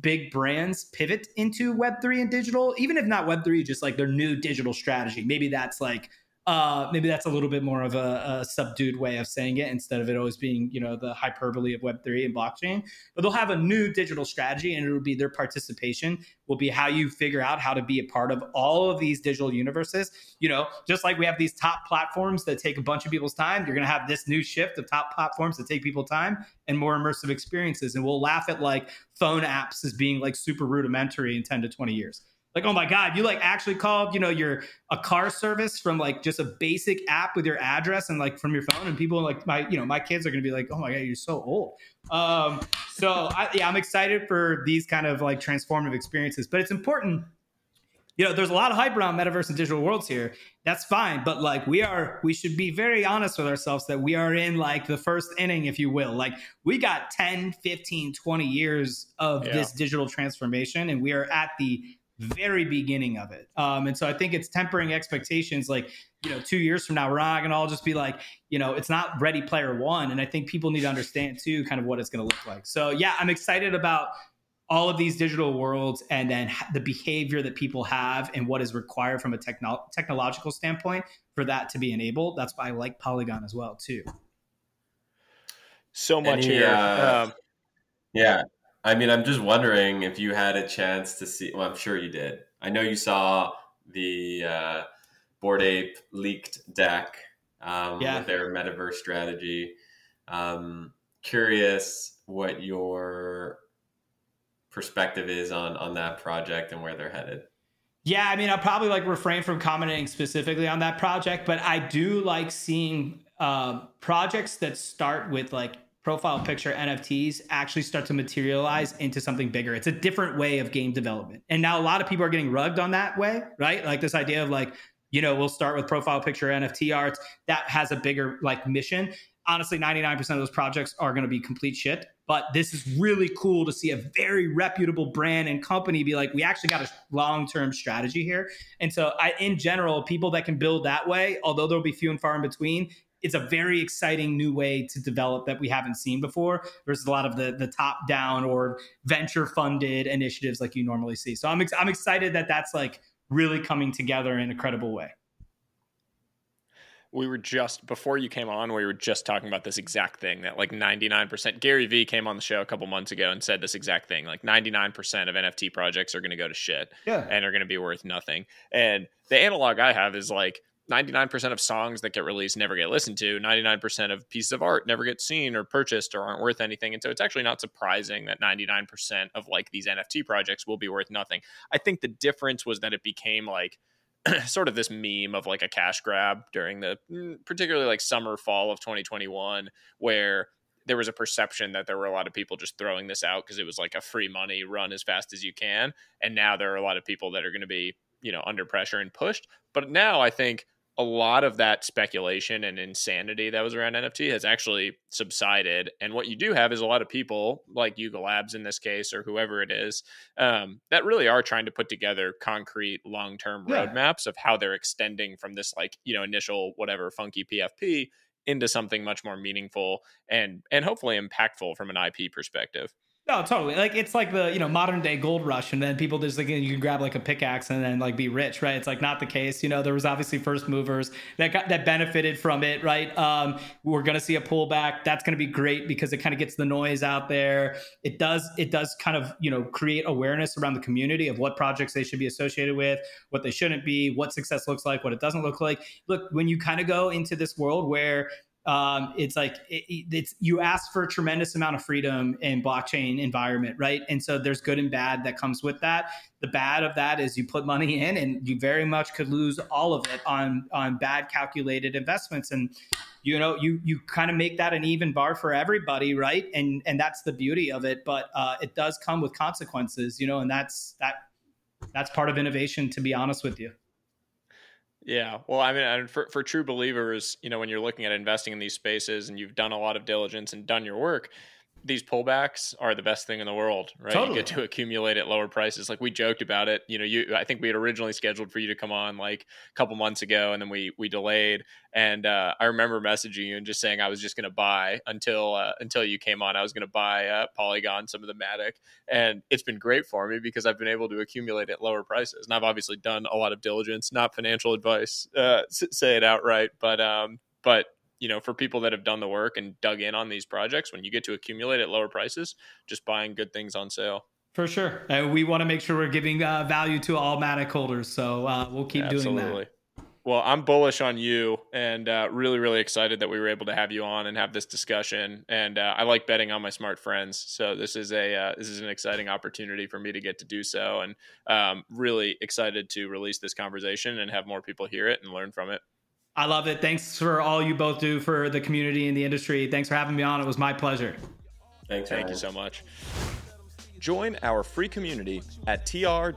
big brands pivot into web3 and digital even if not web3 just like their new digital strategy maybe that's like uh, maybe that's a little bit more of a, a, subdued way of saying it instead of it always being, you know, the hyperbole of Web3 and blockchain. But they'll have a new digital strategy and it'll be their participation will be how you figure out how to be a part of all of these digital universes. You know, just like we have these top platforms that take a bunch of people's time, you're going to have this new shift of top platforms that take people time and more immersive experiences. And we'll laugh at like phone apps as being like super rudimentary in 10 to 20 years like oh my god you like actually called you know your a car service from like just a basic app with your address and like from your phone and people like my you know my kids are gonna be like oh my god you're so old um so I, yeah i'm excited for these kind of like transformative experiences but it's important you know, there's a lot of hype around metaverse and digital worlds here. That's fine, but like we are, we should be very honest with ourselves that we are in like the first inning, if you will. Like we got 10, 15, 20 years of yeah. this digital transformation, and we are at the very beginning of it. Um, and so I think it's tempering expectations. Like, you know, two years from now, we're not going to all just be like, you know, it's not ready player one. And I think people need to understand too, kind of what it's going to look like. So yeah, I'm excited about all of these digital worlds and then the behavior that people have and what is required from a techno- technological standpoint for that to be enabled. That's why I like Polygon as well too. So much Any, here. Uh, um, yeah. I mean, I'm just wondering if you had a chance to see. Well, I'm sure you did. I know you saw the uh, Bored Ape leaked deck um, yeah. with their metaverse strategy. Um, curious what your perspective is on on that project and where they're headed. Yeah, I mean, I'll probably like refrain from commenting specifically on that project, but I do like seeing uh, projects that start with like profile picture NFTs actually start to materialize into something bigger. It's a different way of game development. And now a lot of people are getting rugged on that way, right? Like this idea of like, you know, we'll start with profile picture NFT arts that has a bigger like mission honestly 99% of those projects are going to be complete shit but this is really cool to see a very reputable brand and company be like we actually got a long-term strategy here and so I, in general people that can build that way although there'll be few and far in between it's a very exciting new way to develop that we haven't seen before versus a lot of the the top down or venture funded initiatives like you normally see. So i'm, ex- I'm excited that that's like really coming together in a credible way. We were just before you came on we were just talking about this exact thing that like 99% gary vee came on the show a couple months ago and said this exact thing like 99% of nft projects are going to go to shit yeah. and are going to be worth nothing. And the analog i have is like 99% of songs that get released never get listened to. 99% of pieces of art never get seen or purchased or aren't worth anything. And so it's actually not surprising that 99% of like these nft projects will be worth nothing. I think the difference was that it became like (clears throat) sort of this meme of like a cash grab during the mm, particularly like summer fall of 2021 where there was a perception that there were a lot of people just throwing this out because it was like a free money run as fast as you can. And now there are a lot of people that are going to be you know under pressure and pushed. But now i think a lot of that speculation and insanity that was around NFT has actually subsided. And what you do have is a lot of people, like Yuga Labs in this case, or whoever it is, um, that really are trying to put together concrete long term yeah. roadmaps of how they're extending from this, like, you know, initial whatever funky PFP into something much more meaningful and and hopefully impactful from an IP perspective. No, totally. Like it's like the you know modern day gold rush, and then people just like you can grab like a pickaxe and then like be rich, right? It's like not the case. You know, there was obviously first movers that got that benefited from it, right? Um, we're gonna see a pullback. That's gonna be great because it kind of gets the noise out there. It does it does kind of you know create awareness around the community of what projects they should be associated with, what they shouldn't be, what success looks like, what it doesn't look like. Look, when you kind of go into this world where um, it's like it, it's you ask for a tremendous amount of freedom in blockchain environment right? And so there's good and bad that comes with that. The bad of that is you put money in and you very much could lose all of it on on bad calculated investments. And you know you you kind of make that an even bar for everybody right? And and that's the beauty of it. But uh, it does come with consequences you know and that's that that's part of innovation to be honest with you yeah. Well, I mean, for, for true believers, you know, when you're looking at investing in these spaces and you've done a lot of diligence and done your work, these pullbacks are the best thing in the world, right? Totally. You get to accumulate at lower prices. Like we joked about it, you know, you I think we had originally scheduled for you to come on like a couple months ago and then we we delayed and uh, I remember messaging you and just saying I was just going to buy until uh, until you came on. I was going to buy uh, Polygon, some of the Matic, and it's been great for me because I've been able to accumulate at lower prices. And I've obviously done a lot of diligence, not financial advice, uh, say it outright, but um, but you know, for people that have done the work and dug in on these projects, when you get to accumulate at lower prices, just buying good things on sale. For sure. And we want to make sure we're giving uh, value to all Matic holders. So uh, we'll keep Absolutely. doing that. Well, I'm bullish on you and uh, really, really excited that we were able to have you on and have this discussion. And uh, I like betting on my smart friends, so this is a uh, this is an exciting opportunity for me to get to do so, and um, really excited to release this conversation and have more people hear it and learn from it. I love it. Thanks for all you both do for the community and the industry. Thanks for having me on. It was my pleasure. Thanks. Thank you so much. Join our free community at trwih.com.